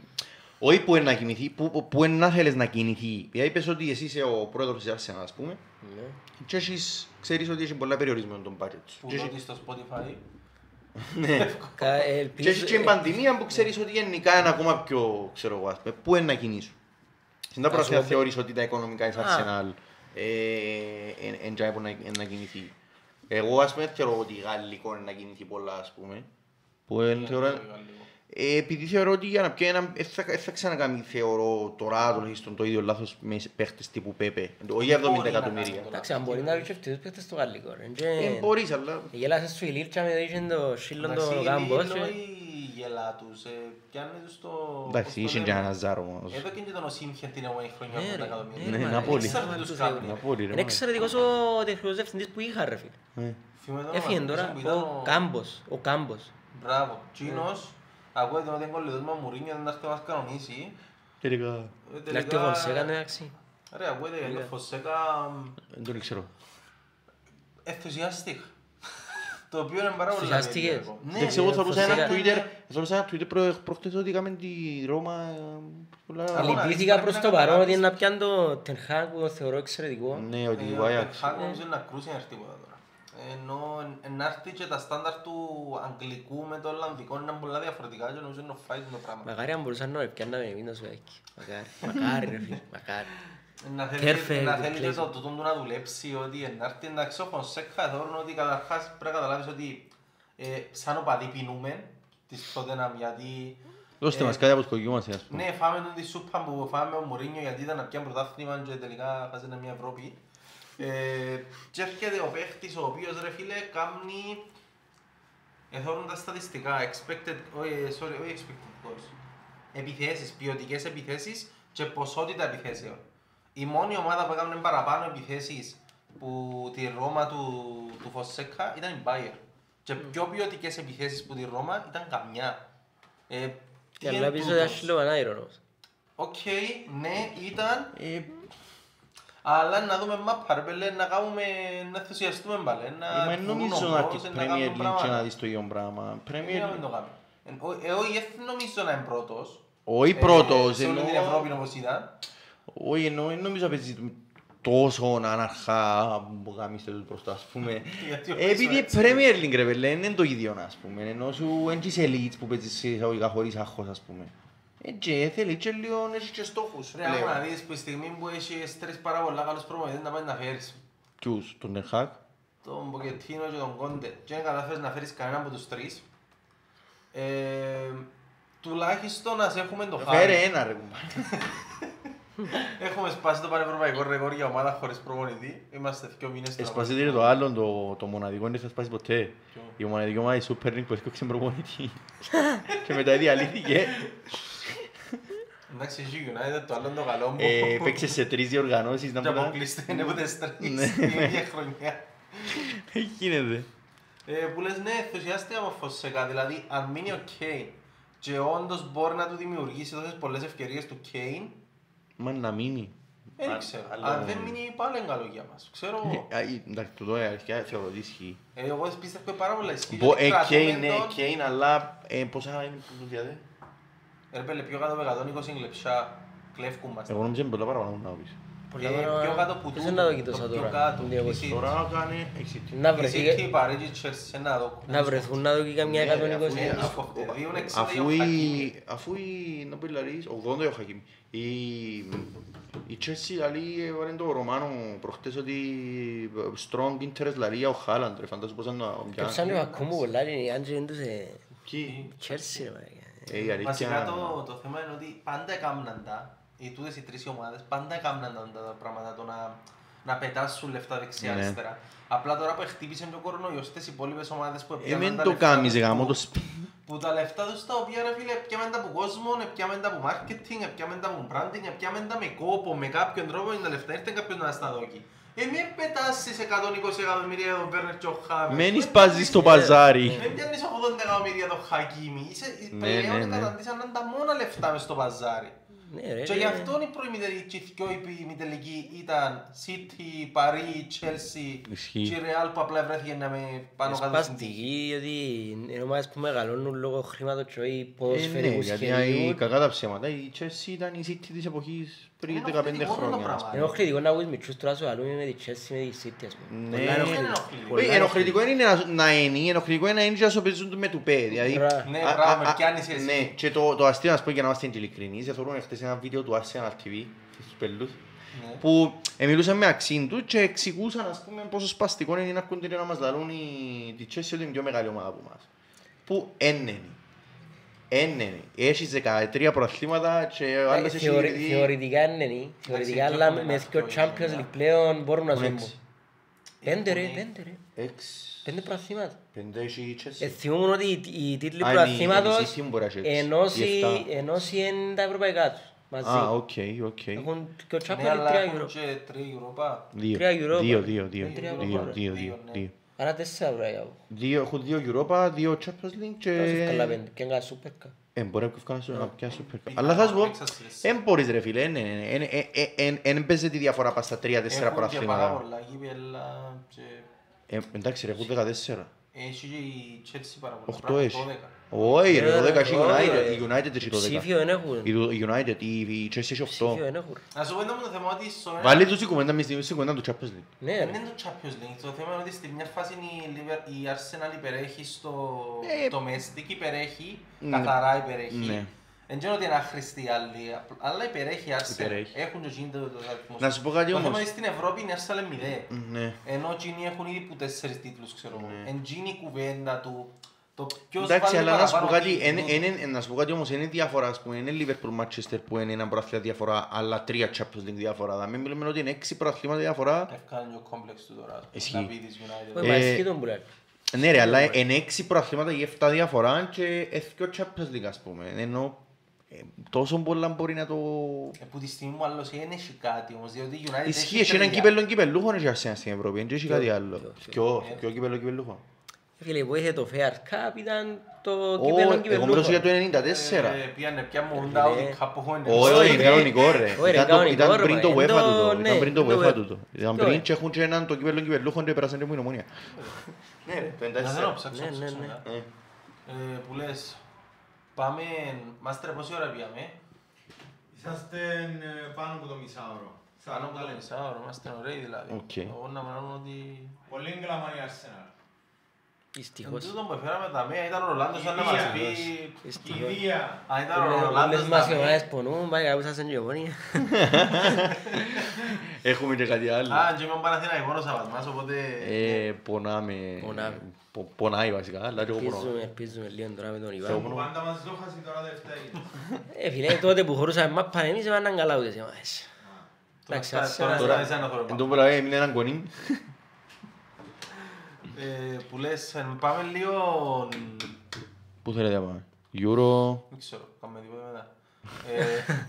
όχι που είναι να κινηθεί, που, που είναι να θέλεις να κινηθεί. Δηλαδή είπες ότι εσύ είσαι ο πρόεδρος της Αρσένα, ας πούμε, Ναι. και έχεις, ξέρεις ότι έχει πολλά περιορισμένο τον budget σου. Που Και έχει- δω στο Spotify. Ναι. Κα- ε, Και ελπίζω- έχεις και την πανδημία που ξέρεις ότι γενικά είναι ακόμα πιο, ξέρω εγώ, ας πούμε, πού είναι να κινήσουν. Στην τα Να σου πρώτα πω- θεωρείς ότι τα οικονομικά της Α. Arsenal είναι να, να κινηθεί. Εγώ ας πούμε θεωρώ ότι γαλλικό είναι να κινηθεί πολλά ας πούμε. Που εν, θεωρώ, Ε, επειδή θεωρώ ότι για να πιει ένα, δεν θα, δεν θα ξανακάμει θεωρώ τώρα τουλάχιστον το ίδιο λάθος με παίχτες τύπου Πέπε. Όχι 70 Μπορεί να εκατομμύρια. κάνει Εντάξει, αν μπορεί να ρίξει αυτούς τους παίχτες στο γαλλικό. ρε. Και- Ε, μπορείς, αλλά... Γέλασε σου η Λίρτσα με είχε το σύλλον Εντάξει, το η κάμπος. Λίλο και- η γελά τους, ε, πιάνει τους το... Εντάξει, πώς το είχε λέμε. και ένα Ζάρο όμως. Εδώ και τον Οσίμχεν την επόμενη χρονιά Ναι, από τα ρε, εκατομμύρια. ναι, Ναι, ρε, Ναπόλη. μάλιστα, Έξαρτη τους τους κάνει. έβγαλε. Να πω, ρε, Είναι μάλιστα. εξαιρετικός ο τεχνικός διευθυντής που είχα ρε φίλε. Ε. Θυμάμαι τον Έφυγε Μαρκούζο τώρα που ήταν ο Κάμπος. Ο Κάμπος. Μπράβο. Τσίνος, ακούγεται ότι είναι κολλητός με Μουρίνιο, δεν θα έρθει να μας κανονίσει. Τελικά, Ε, Να έρθει τελικά- ο Φωνσέκα εντάξει. Ρε, ακούγεται για τον Φωσέκα δεν τον ξέρω. ενθουσιάστηκα. Το οποίο είναι πάρα πολύ Ενθουσιάστηκες; περίεργο. Ναι, Εντάξει, εγώ θα Φωσέκα. ένα Twitter, θα ρωτούσα ένα Twitter προ- προχτές ότι έκαμε τη Ρώμα... ε, πολλά- Αλλά- Λυπήθηκα πρέπει προς να το παρόν καταλάβεις. ότι είναι να πιάνει το Τενχάκ που το θεωρώ εξαιρετικό. Ναι, ότι Ε, ο ο Άγιαξ. Ten Hag νομίζω είναι να κρούσει να έρθει τίποτα τώρα. Ενώ εν- να έρθει και τα στάνταρ του αγγλικού με το ολλανδικό είναι πολλά διαφορετικά και νομίζω είναι φάει το πράγμα. Μακάρι αν μπορούσαν να πιάνναμε εμείς να σου εκεί. Μακάρι. Μακάρι ρε φίλε. Μακάρι. Να θέλει, Perfect να θέλει και το replacement. τούτο του να δουλέψει ότι να έρθει εντάξει ο Φωνσέκα θεωρούν ότι καταρχάς πρέπει να καταλάβεις ότι ε, σαν οπαδοί πεινούμε της Tottenham γιατί Δώστε ε, μας κάτι από σκογιούμαστε, ας πούμε. Ναι, φάμε τον τη σούπα που φάμε με ο Μουρίνιο γιατί ήταν να πιάνει πρωτάθλημα και τελικά χάσανε μια Ευρώπη. Ε, και έρχεται ο παίχτης ο οποίος ρε φίλε κάνει εθώρουν τα στατιστικά expected, όχι, sorry, όχι expected goals. Επιθέσεις, ποιοτικές επιθέσεις και ποσότητα επιθέσεων. Η μόνη ομάδα που έκανε παραπάνω επιθέσεις που τη Ρώμα του, του Φονσέκα ήταν η Bayern. Και πιο ποιοτικές επιθέσεις που τη Ρώμα ήταν καμιά. Ε, τι Για είναι να πεις ότι τούτος; έχει λίγο ανάειρο όμως. Οκ, ναι, ήταν, Ε, αλλά να δούμε μάπα ρε πέλε, να κάνουμε, να ενθουσιαστούμε πάλι, να ε, μα εν βγουν νομίζω ο να μπρος, έρθει να Premier κάνουμε League και πράγματα. να δεις το ίδιο πράγμα. Ε, Premier να μην League- το κάνουμε. Ε, ο- ε, Όχι, δεν νομίζω να είναι πρώτος. Όχι Ε, πρώτος, Σε όλη την εννοώ- Ευρώπη όπως ήταν. Όχι, εννοώ, δεν νομίζω να παίζει τόσο αναρχά που γάμιστε τους μπροστά, ας πούμε. [laughs] Γιατί ο Ε, Επειδή πίσω η έτσι. Premier League, ρε παιδί, είναι το ίδιο, ας πούμε. Ενώ σου είναι και σε elites που παίζεις σε εισαγωγικά χωρίς άγχος, ας πούμε. Ε, και θέλει και λίγο να έχει και στόχους Ρε, άκου να πλέον. δεις που η στιγμή που έχεις τρεις πάρα πολλά καλούς προμονητές να πάει να φέρεις Ποιους, τον Ten Hag; τον Ποκετίνο και τον Κόντε και δεν κατάφερες να φέρεις κανέναν από τους τρεις ε, τουλάχιστον ας έχουμε το Φέρε χάρη. ένα ρε κουμπάρε. [laughs] Έχουμε σπάσει το πανευρωπαϊκό ρεκόρ για ομάδα χωρίς προπονητή. Είμαστε δύο μήνες στον Εσπάσει αγώνα. το άλλο, το, το μοναδικό δεν θα σπάσει ποτέ. Ποιο; Η μοναδική ομάδα η Super League που έσκοξε προπονητή. [laughs] και μετά διαλύθηκε. [laughs] Εντάξει, η United το άλλο είναι το καλό μου. Ε, Παίξε σε τρεις διοργανώσεις να Και πούμε. αποκλειστεί είναι από τις τρεις Ναι. την ίδια χρονιά. Τι γίνεται. Ε, Που λες ναι, ενθουσιάστηκα με Φωσέκα, δηλαδή αν μείνει ο Κέιν και όντως μπορεί να του δημιουργήσει τόσες πολλές ευκαιρίες του Κέιν, Μα να μείνει. δεν Α- ξέρω. άλλο- Αν δεν μείνει πάλι είναι καλό για μας. Ξέρω εγώ. Ε, α, ε, Εντάξει, το τώρα αρχικά θεωρώ ότι ισχύει. Ε, Εγώ πίστευα πάρα πολλά ισχύει. Μπο- γιατί Ε, κρατούμε Κέιν, ναι, τον- Κέιν, αλλά ε, πόσα είναι που διαδέ. Ε, Ρε πέλε, πιο κάτω από 120 λεπτά κλέφκουν μας. Εγώ νομίζω είναι πολλά παραπάνω να πεις. Πολλά Ε, παραπάνω. πιο κάτω που Ποιος τούτο, είναι να δω το κοιτώσα πιο τώρα, κάτω, την η διαβολή. City. Τώρα κάνει exit. Να Η βρεθεί City, και- η Paris και η Chelsea, να δω. να βρεθούν να δω και καμιά Ναι, 120. αφού- αφού- αφού- Δύο εξήντα Αφού ο η... Χακίμι. Αφού η... Να πω λαρείς, 80 ο Χακίμι. Η... Η Chelsea λαλεί έβαλε το Ρωμάνο προχτές ότι strong interest λαλεί ο Χάλαντ ρε φαντάζομαι πώς να τον Και ψάχνει πιάνει. ο Ακούμου πολλά είναι οι άντρες τους ε, Ποιοι; Chelsea ρε μαλάκα. Ε, η Βασικά αλήθεια... το, το θέμα είναι ότι πάντα έκαναν τα, οι τούτες οι τρεις ομάδες, πάντα έκαναν τα, τα πράγματα, το να, να πετάσουν λεφτά Ναι. δεξιά-αριστερά. Απλά τώρα που χτύπησε το κορονοϊός στις υπόλοιπες ομάδες που Ε, έπιαναν μεν τα το λεφτά κάμεις τους γάμο που- το σπίτι. που τα λεφτά τους τα οποία ρε φίλε πιάμεν τα από κόσμο, πιάμεν τα από marketing, πιάμεν τα από branding, πιάμεν τα με κόπο, με κάποιον τρόπο είναι τα λεφτά, ήρθε κάποιος να στα δόκει. Ε, μην πετάσεις 120 εκατομμύρια για τον Βέρνερ και ο Χάμερς. Μένεις πάζεις στο παζάρι. Δεν πιάνεις 80 εκατομμύρια το Χακίμι. Είσαι Ναι, πλέον ναι, ναι. καταντήσαν να είναι τα μόνα λεφτά μες στο παζάρι. Ναι ρε. Και ρε. γι' αυτό η προημιτελική και η ημιτελική ήταν City, Paris, Chelsea Ισχύει. και η Real που απλά βρέθηκε να με πάνω κάτω στην τύχη. Σπαστική, γιατί είναι ομάδες που μεγαλώνουν λόγω χρήματος και όχι Ε, ναι, ποδοσφαιρικού γιατί η σχεδίου. κακά τα ψέματα. Η Chelsea ήταν η City της εποχής πριν Είναι 15 ενοχλητικό το χρόνια. ας πράγμα. πούμε. Είναι οχλητικό να ακούεις μητσούς τώρα σου αλούμε με της Chelsea με της City ας πούμε. Ναι. Πολλά ενοχλητικό. Είναι ενοχλητικό. Πολλά Όχι, ενοχλητικό είναι να- να είναι, ενοχλητικό είναι να είναι και να σου παίζουν με του πέ. Δηλαδή, Μπράβο. Ναι, α- μπράβο, α- με α- πιάνεις εσύ. Ναι, και το, το αστείο να σου πω για να είμαστε ειλικρινείς, εθώρουν χτες ένα βίντεο του Arsenal TV, στους πελούς, Ναι. που ε, μιλούσαν με αξίν του και εξηγούσαν ας πούμε πόσο σπαστικό είναι να έρχονται να μας λαλούν οι- τη Chelsea ότι είναι πιο μεγάλη ομάδα από εμάς. Που έννενη. Ε, ναι, ναι. Έχεις 13 προαθλήματα και ο Ε, άλλος έχει θεωρη- δει... Θεωρητικά είναι, ναι. Θεωρητικά, Εντάξει, αλλά έχουμε με ένα δύο πιο Champions είναι. League πλέον μπορούν να Έχουν ζουν. έξι. Πέντε ρε, Έχουν πέντε ρε. Έξι. Πέντε προαθλήματα. Πέντε έχεις η Chelsea. Ε, θυμούμαι ότι οι- οι τίτλοι Α, είναι η- προαθλήματος η City μπορεί να έχει έξι. ενώσει Η εφτά. ενώσει είναι τα ευρωπαϊκά τους. Μαζί. Α, οκ, οκ. Έχουν και ο Champions Ναι, League αλλά τρία έχουν Euro. και τρία Europa. Δύο. Τρία Europa. Δύο, δύο, δύο. Ε, τρία Δύο, Europa. δύο, Δύο, δύο, ναι. δύο. Άρα τέσσερα ευρωπαϊκά. Δύο, έχουν δύο Europa, δύο Champions League Τόσες καλά και... πέντε. Και ένα Super Cup. Ε, μπορεί να πιάσεις να πιάσεις Super Cup. Πιθανόν Αλλά θα σου πω, έξω στις- δεν μπορείς ρε φίλε, ναι, ναι, ναι, εν- ε, ε, εν- εν παίζει τη διαφορά πας στα τρία-τέσσερα Έχουν και πάρα προαθλήματα. πολλά γήπεδα και Ε, εντάξει ρε, έχουν 14. Έχει και η Chelsea πάρα πολλά. Οχτώ Πράγμα, έχει. 12. Όχι ρε, Ε, το 10 έχει η όχι, United, ρε. η United έχει το 10. Ψήφιο δεν έχουν. Η η United, η η Chelsea έχει 8. Ψήφιο δεν έχουν. Να σου πω είναι μόνο το θέμα ότι στο ένα- Βάλει τους η κουβέντα μες στη κουβέντα του Champions League. Ναι, Δεν ρε. είναι το Champions League. Το θέμα είναι ότι στη μια φάση η, Liver- η Arsenal υπερέχει στο Ε, domestic, υπερέχει, ναι. καθαρά υπερέχει. Ναι. Δεν ξέρω ότι είναι άχρηστη άλλη, αλλά υπερέχει η Arsenal. Υπερέχει. Έχουν και γίνεται το αριθμό. Να σου πω κάτι Το όμως. θέμα είναι στην Ευρώπη η Arsenal είναι μηδέ. Ναι. Ενώ εκείνοι έχουν ήδη που τέσσερις τίτλους, ξέρω εγώ. Ναι. Εν εκείνη η κουβέντα του, το ποιος Εντάξει, βάλει αλλά να σου πω παραπάνω κάτι, τίτλους. εν- εν- εν- να σου πω κάτι όμως, είναι διαφορά, ας πούμε, είναι Liverpool Manchester που είναι ένα προαθλήμα διαφορά, αλλά τρία Champions League διαφορά. Θα μην μιλούμε ότι είναι έξι προαθλήματα διαφορά. Ευκάνε ο κόμπλεξ του τώρα. Ισχύει. Να πει της United. Όχι, Ε, μα ισχύει τον που λέει. Ναι ρε, αλλά είναι έξι προαθλήματα ή εφτά διαφορά και εθκιο Champions League, ας πούμε. Ενώ ε, τόσο πολλά μπορεί να το... Ε, Που τη στιγμή μου άλλος δεν έχει κάτι όμως, διότι η United Ισχύει, έχει έναν τρία. κύπελλον κυπελλούχον έχει Arsenal στην Ευρώπη, δεν έχει κάτι Ποιο, άλλο. ποιο, Ποιο, ποιο κύπελλο κυπελλούχον. Φίλε, που είχε το Fair Cup ήταν το Ω, κύπελλο Εγώ μιλώ για το κυπελλούχο. 94. Ε, Πιάνε πια μου Ε, τα ναι. ότι κάπου έχουν Όχι, Όχι, είναι ρε. κανονικό ρε. Όχι, ρε, Ήταν το- κανονικό, Ήταν ρε, πριν μα. το Εν UEFA το- τούτο. ναι, Ήταν πριν το εν το UEFA UEFA. τούτο. Ήταν Το πριν UEFA. και έχουν και έναν το κύπελλο κυπελλούχον και πέρασαν και μου η νομονία. Ναι ρε, το Να δεν 94. ψάξω, Ναι, ναι, ψάξω ναι. μετά. Ε. Ε, Που λες, πάμε, μάστρε πόση ώρα πήγαμε. Είσαστε ε, πάνω από το μισάωρο. Πάνω από 40 το λεπτά. μισάωρο, είμαστε ωραίοι δηλαδή. Οκ. Εγώ να μείνω ότι... Πολύ γκλάμα η Arsenal. Εν Δυστυχώς. τούτο που έφεραμε τα μία ήταν ο Ρολάντος σαν να μας πει... Δυστυχώς. Κηδεία. Αν ήταν ο Όλες Ρολάντος μας τα οι μία... ομάδες πονούν, πάει κάπου σαν γεωμόνια. Έχουμε και κάτι άλλο. Α, και είμαι ο Παναθηναϊκός Σαββασμάς, οπότε... Ε, πονάμε. Πονάμε. Πο- Πονάει βασικά, αλλά και εγώ πονάω. Ελπίζουμε, ελπίζουμε λίγο τώρα με τον Θεό Ιβάν. μου. Πάντα μας ζώχασε τώρα δεν φταίει. Ε, φίλε, τότε που χωρούσαμε μάπα εμείς ήμασταν καλά ούτες οι ομάδες. Τώρα Εντάξει, στα- Arsenal- τώρα Τώρα, σταματήσα να θωρώ εν πάνω. τω πράγμα έμεινε έναν κονί. Ε, Που λες, ε, πάμε λίγο... Πού θέλετε να πάμε; Euro. Δεν ξέρω, πάμε τίποτα μετά. Ε, [laughs]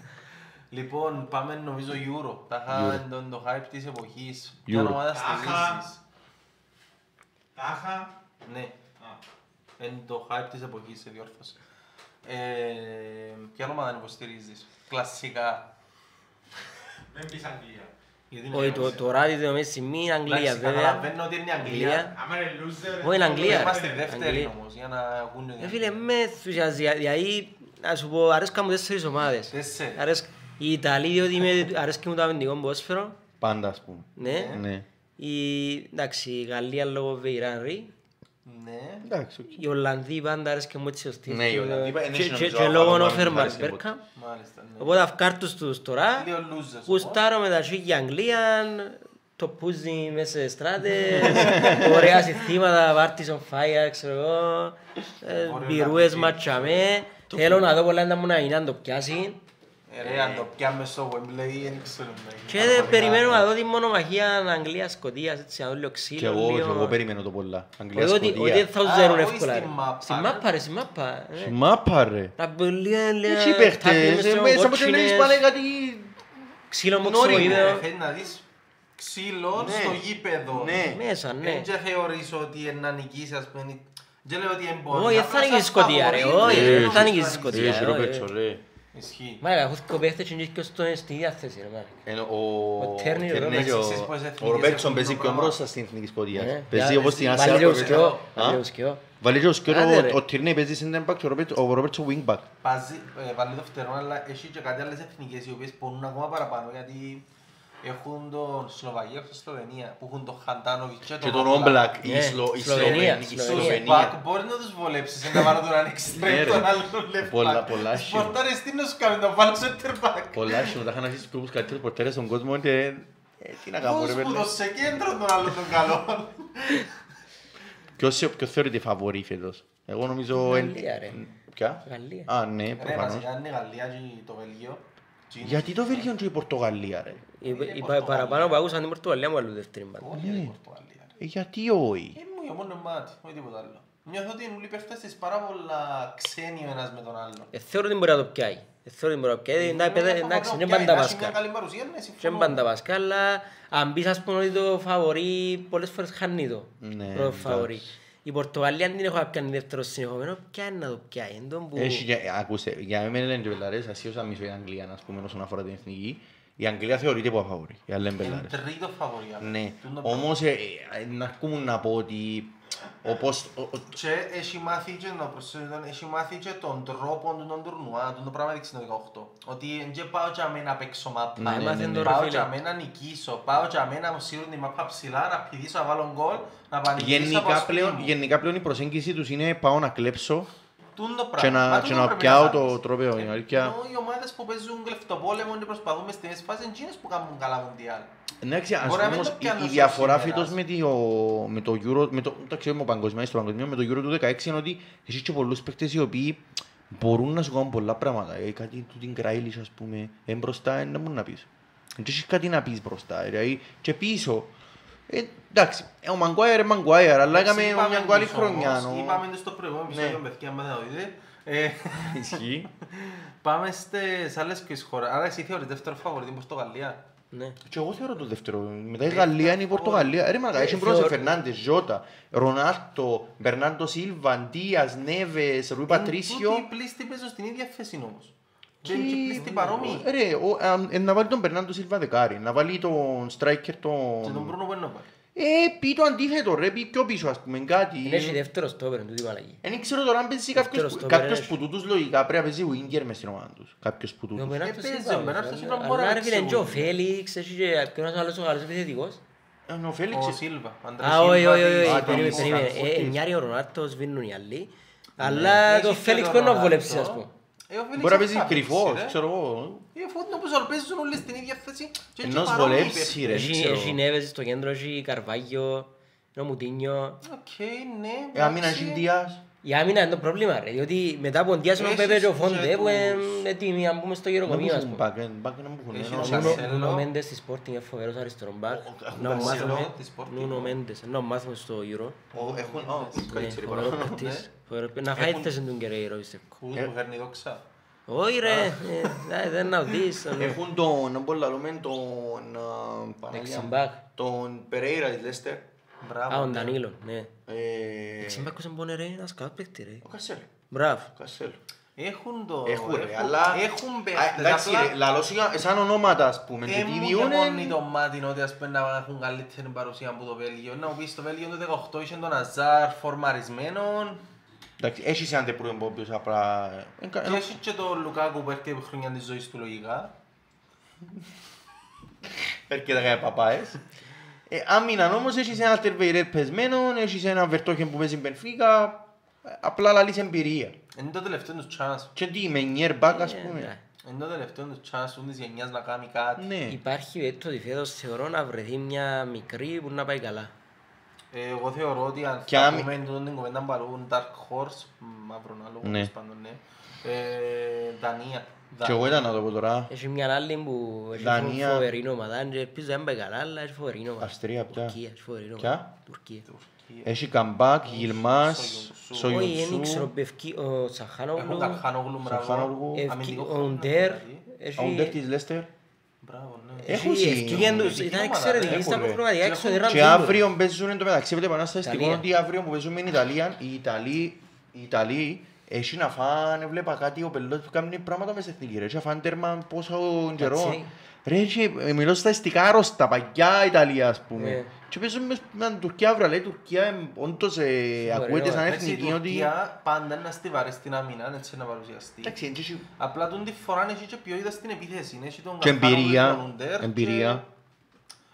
Λοιπόν, πάμε νομίζω Euro. Τα είχα τον το hype της εποχής. Ποια Euro. ομάδα Άχα. στηρίζεις. Τάχα. Ναι, Α, είναι το hype της εποχής, σε διόρθωσε. Ε, ποια ομάδα υποστηρίζεις. Κλασικά; Δεν πεις Αγγλία. Γιατί είναι Όχι, Euro. το- τώρα δείτε το Μέση μη Αγγλία Εντάξει, βέβαια. καταλαβαίνω ότι είναι η Αγγλία. Αγγλία. Άμα είναι loser. Όχι, είναι Αγγλία. Είμαστε ρε. δεύτεροι Αγγλία. όμως, για να ακούνε. Ε, φίλε, με ενθουσιάζει, δηλαδή, να σου πω, αρέσκα μου τέσσερις ομάδες. Τέσσερις. Αρέσκα- Η Ιταλία, διότι με- αρέσκει μου το αμυντικό ποδόσφαιρο. Πάντα ας πούμε. Ναι. Ναι. Η, εντάξει, η Γαλλία λόγω Βεϊράνρη. Ναι. Εντάξει, οκ. Οι Ολλανδοί πάντα αρέσκει μου έτσι ο στυλ. Ναι, οι Ολλανδοί είπα, είναι Και- νομίζω και- Και άλλο λόγω πάνω Όφερ που αρέσει Μπέρκα. Μάλιστα, ναι. Οπότε αυκάρτους τους τώρα. Λίγο losers. Γουστάρω με τα τσίκια Αγγλία, το πούζι μέσα σε στράτες, [laughs] ωραία συστήματα, πάρτις on fire, ξέρω εγώ, ε, Ωραία μπυρούες να ματσαμέ. Θέλω να δω πολλά να μου να είναι αν το πιάσει. Ε, Ρε, αν το πιάμε στο Wembley, δεν ξέρουμε. Και δεν περιμένω να δω τη μονομαχία Αγγλίας-Σκοτίας, έτσι να δω λίγο Και ξύλο, εγώ, και λίγο... εγώ περιμένω το πολλά. Αγγλία, Όχι ότι- ότι Σκοτία. δεν θα Α, ουζέρουν όχι εύκολα. στη ρε. μάπα, Στη ρε. μάπα ρε, στη μάπα. ε. Μάπα ρε. Να μπουν Έχει παίχτες, ε, μέσα από το λέεις πάνε κάτι... Ξύλο μου Γνώριμο, ξοίδεο. Ε, Θέλει να δεις ξύλο Ναι. στο γήπεδο. Ναι. Μέσα, ναι. Δεν και θεωρείς ότι είναι να νικήσει, ας πούμε. Δεν λέω ότι είναι μπορεί. Όχι, δεν απλά θα νικήσει σας Σκοτία, ρε, φαβορεί, όχι, ρε. δεν θα νικήσει Σκοτία. Έχει ε, Ροπέτσο, όχι. ρε. Ισχύει. Μάγα, έχω δύο παίχτες και είναι στο- στην ίδια θέση, ρε, μάγα. Ενώ Ο Ο Τέρνι, ο Τέρνι Ρόπερτς, και ο- εσείς πως εθνικές ο Ροπέρτσον έχουν παίζει το πιο πράγμα. μπροστά στην Εθνική Σκοτία. Ναι. Παίζει Για- όπως στην Βάλει Ασία. λίγο ο σκιό, Ροπέρτσον. βάλει Α; λίγο σκιό. Βάλει και ο σκιό, Άντε, ρε. ο- ο Τέρνι παίζει center back και ο Ροπέρτσον- ο Ροπέρτσον wing back. Πάζει, ε, βάλει το φτερό, αλλά έχει και κάτι άλλες εθνικές οι οποίες πονούν ακόμα παραπάνω γιατί έχουν τον Σλοβακία και Σλοβενία που έχουν τον Χαντάνοβιτς Και τον Όμπλακ, η Ναι, Σλο- η Σλοβενία, Σλοβενία. η Σλοβενία. Τους Σλοβενία. μπακ μπορεί να τους βολέψεις να βάλω τον ανοίξει Ναι, ρε. τον άλλον left Πολλά- back. πολλά Τους άσχημα. πορτάρες τι να σου κάνουν, να βάλω center back. Πολλά άσχημα, τα είχαν αφήσει στους καλύτερους πορτέρες στον κόσμο και... ε, Τι να κάνω ρε Πώς που πέλε. το σε κέντρο τον άλλον τον καλό. Ποιος, ποιος θεωρείται φαβορή φέτος; Εγώ νομίζω... Η εν- Γαλλία, ρε. Ποια; Γαλλία. Α, ναι, Ρε, προφανώς. βασικά είναι η Γαλλία και το Βέλγιο. Και είναι- Γιατί το Βέλγιο και η Πορτογαλία, ρε. Οι- είναι οι Πορτογαλία. παραπάνω που άκουσαν την Πορτογαλία μου άλλους δεύτερη μπάτα. Όχι, είναι η Πορτογαλία. ρε. Ε, Γιατί όχι; Ε, μου για μόνο μάτι, όχι τίποτα άλλο. Νιώθω ότι είναι όλοι υπερθέσεις πάρα πολλά ξένοι ο ένας με τον άλλον. Ε, Θεωρώ ότι μπορεί να το πιάει. Ε, Θεωρώ ότι μπορεί να το πιάει. Εντάξει, παιδιά, Εντάξει, είναι πάντα Έχει μια Πασκάλ. καλή παρουσία, ναι, Και συμφωνώ. είναι πάντα Πασκάλ, αλλά αν πεις ας πούμε ότι το φαβορεί πολλές φορές χάνει το. Ναι, Πρώτο εντάξει. φαβορεί. Η Πορτογαλία αν την έχω πιάνει δεύτερο συνεχόμενο, ποια είναι να το πιάει. Εν τόν που- Έχει, και- ακούστε, για μένα λένε και πελάρες, ασίως μισό η Αγγλία, ας πούμε, όσον αφορά την εθνική. Η Αγγλία θεωρείται που αφαβορεί, οι άλλοι είναι Είναι πελάρες. τρίτο φαβορία. Ναι, Τούτο πράγμα. όμως ε, ε, να αρκούμουν να πω ότι όπως... ο- ο- Και έχει μάθει και, να προσθέσω, έχει μάθει και τον τρόπο του τον τουρνουά, του το πράγμα δείξει το 18. Ότι δεν πάω για μένα να παίξω μάπα. Ναι, έμαθε ναι, το ναι. ρε Πάω φίλε. για μένα να νικήσω, πάω για μένα να μου σύρουν τη μάπα ψηλά, να πηδήσω, να βάλω γκολ, να πανηγυρίσω από Γενικά σπίτι πλέον, μου. γενικά πλέον η προσέγγιση τους είναι πάω να κλέψω Τούν το και πράγμα. Μα να, τούτο και να πρέπει πιάω κάνεις. το τρόπαιο. Η αλήθεια. Ενώ οι ομάδες που παίζουν κλεφτοπόλεμο και προσπαθούν μες στη μέση φάση, είναι εκείνες που κάνουν καλά μουντιάλ. Εντάξει, ας Μπορεί να πούμε μην όμως το η, πιάνω η στο διαφορά σήμερα. φέτος με, το- με το Euro, με το, εντάξει, όχι με το παγκοσμίος, στο παγκοσμίο, με το Euro του 16 είναι ότι έχεις και πολλούς παίκτες οι οποίοι μπορούν να σου κάνουν πολλά πράγματα. Ε, κάτι του την Κράιλις, ας πούμε, ε, μπροστά, ε, να μπορούν να πεις. Δεν έχεις κάτι να πεις μπροστά, ε, δηλαδή, και πίσω. Ε, εντάξει, ε, ο Μαγκουάιερ είναι Μαγκουάιερ, αλλά έκαμε Είπαμε μια καλή τους χρονιά. όμως, νο. Είπαμε το στο προηγούμενο Ναι. επεισόδιο, παιδιά, αν δεν το δείτε. Ε, [laughs] Ισχύει. Πάμε στις άλλες ποιες χώρες. Άρα εσύ θεωρείς δεύτερο φαβορή την Πορτογαλία; Ναι. Και εγώ θεωρώ το δεύτερο. Μετά η Γαλλία είναι η Πορτογαλία. Ρε μαλάκα, έχει μπρος θεωρώ- Φερνάντες, Ζώτα, Ρονάρτο, Μπερνάντο Σίλβα, Ντίας, Νέβες, Ρουί Πατρίσιο. Τούτοι οι πλήστοι παίζουν στην ίδια θέση όμως. Και είναι και πλήστοι παρόμοιοι. Ρε, ο- α, ε, να βάλει τον Μπερνάντο Σίλβα δεκάρι, να βάλει τον striker Και τον τον... Μπρούνο που είναι να πάρει. Ε, πει το αντίθετο ρε, πει πιο πίσω ας πούμε κάτι. Είναι έχει δεύτερο στόπερ, εν τούτη μαλακή. Δεν ξέρω τώρα αν παίζει κάποιος, Δεύτερος που- στόπερ κάποιος έχει. που τούτους λογικά πρέπει να παίζει winger μες στην ομάδα τους. Κάποιος που Ο τούτους. Μπερνάρτο παίζει, Σίλβα, ο Μπερνάρτο όμως, Σίλβα αλλά- μπορεί να Αλλά ρε φίλε, παίξει και ο winger. Φέλιξ, έχει και ποιος άλλος ο άλλος επιθετικός. Ε, Ο Φέλιξ, Ο ε, Σίλβα. Αντρέ Α, όχι, Σίλβα όχι, όχι, της- όχι, Α, περίμενε, της περίμενε. Φραγκφούρτης. Ε, Μοιάρει ο Ρονάλντο, σβήνουν οι άλλοι. Ναι. Αλλά Έχει το και Φέλιξ τον μπορεί να Ρονάλντο. βολέψει, ας πούμε. Ε, ο Φέλιξ Μπορεί να δεν παίζει θα κρυφός, παίξει, ρε. ξέρω εγώ. Ε, αφού νομίζω ότι παίζουν όλοι στην ίδια θέση. και είναι Ενός και παρόμοιοι βολέψει, παίχτες. ρε. δεν Έχει ξέρω. έχει Νέβες στο κέντρο, έχει Καρβάλιο, είναι ο Μουτίνιο. Οκ, ναι. Ε, άμυνα εντάξει. έχει Ντίας. Η άμυνα είναι το πρόβλημα, ρε, διότι μετά από Ντιάς είναι ο Έχεις Πέπε και ο και Φόντε που είναι τους- έτοιμοι να μπούμε στο Να γεροκομείο, ας μπουν πούμε. back, ε, back να μπουν, Έχεις ε, ο να- Κανσέλο. Νούνο- Νούνο Μέντες στη Sporting είναι φοβερός αριστερό μπακ. Έχουν Να Κανσέλο. μάθουμε- Της Sporting. Νούνο Μέντες, να μάθουμε στο Euro. Ο- έχουν- α, Ναι, καλύτερη φοβερός παρά. παίκτης, φοβερός παίκτης. Να φάει Έχουν- θέση του Γκερέιρο, πιστεύω. Κούς Ε. που φέρνει δόξα. Όχι ρε, ε, δε- δεν να δεις. ναι. Έχουν τον, να πω λαλούμε, τον, α, Παναγία μου, Δεξιμπάκ. τον Περέιρα της Λέστερ. Μπράβο. Α, ο ναι. Ντανίλο, ναι. Ε, Δεξιμπάκος είναι πόνε ρε, ένας καλός παίκτης ρε. Ο Κασέλο. Μπράβο. Κασέλο. Έχουν το... Έχουν ρε, αλλά... Έχουν Α, παίχτες, Εντάξει απλά ρε, λαλώ σιγά, σαν ονόματα ας πούμε. και δεν τι μου διούν, γεμώνει ε, το μάτι ότι ας πούμε να έχουν καλύτερη παρουσία από το Βέλγιο. Να μου πεις το Βέλγιο του 18 είχε τον Αζάρ φορμαρισμένον Εντάξει, έχεις έναν τεπρούιν που οποίος απλά... ε, κα- και έχεις και τον Λουκάκου που έρχεται από χρονιά της ζωής του λογικά. Έρχεται κάποια παπάες. Ε, Άμυναν όμως έχεις ένα τερβεϊρέτ πεσμένο, έχεις ένα βερτόχεν που παίζει μπενφίκα. ε, Απλά λαλείς εμπειρία. Είναι το τελευταίο τους chance. Και τι, με νιέρ μπακ ας Ε, πούμε. ναι. Είναι το τελευταίο τους chance του της γενιάς να κάνει κάτι. Ναι. Υπάρχει περίπτωση φέτος θεωρώ να βρεθεί μια μικρή που να πάει καλά. Ε, Εγώ θεωρώ ότι αν Και θα άμυ- πούμε τούτον την κουβέντα παρούν Dark Horse, μαύρο άλλο, Ναι. τέλος πάντων, ναι. Ε, Δανία. Και εγώ ήταν να το πω τώρα. Έχει μια άλλη που έχει Δανία. φοβερή ομάδα, και ελπίζω να μην πάει καλά, αλλά έχει φοβερή ομάδα. Αυστρία, ποια; Τουρκία, έχει φοβερή ομάδα. Ποια; Τουρκία. Έχει καμπάκ, Γιλμάς, Σογιονσού. Όχι, δεν ξέρω, Σογιονσού. Πευκή, ο Τσαχάνογλου, Έχουν Καρχάνογλου, μπράβο. Σαχάνογλου. Ευκή- Αμυντικό ο χρόνο, Ουντέρ, δηλαδή. Ο Ουντέρ έχει... της Λέστερ. Μπράβο, ναι. Ε, Έχουν Έχει σι- ευκαιρία τους, Ειδική ήταν ομάδα, εξαιρετική ρε. στα Έχουν, ρε. προγραμματικά, Και έξω έχουν- δεν Και ραμβίνουν. αύριο παίζουν εν τω μεταξύ βλέπετε επαναστατικό Ιταλία. ότι αύριο που παίζουν με την Ιταλία, οι Ιταλοί, οι Ιταλοί έχει να φάνε, βλέπα κάτι ο πελός που κάνει πράγματα μες στην εθνική ρε, έχει να φάνε τέρμα πόσο καιρό. Κατσί. Ρε, έχει- ε, μιλώ στα εστικά άρρωστα, παγιά Ιταλία ας πούμε. Ναι. Και παίζουν μες με την Τουρκία αύριο, λέει η Τουρκία ε, όντως ε, ακούεται σαν Εντάξει, η εθνική ότι... Τουρκία πάντα είναι στιβαρή στην άμυνα, έτσι να παρουσιαστεί. Εντάξει, έτσι έχει- Απλά τον τη φορά έχει και ποιότητα στην επίθεση. Έχει τον Και Καρχάνογλου, εμπειρία, τον Ουντέρ και- εμπειρία.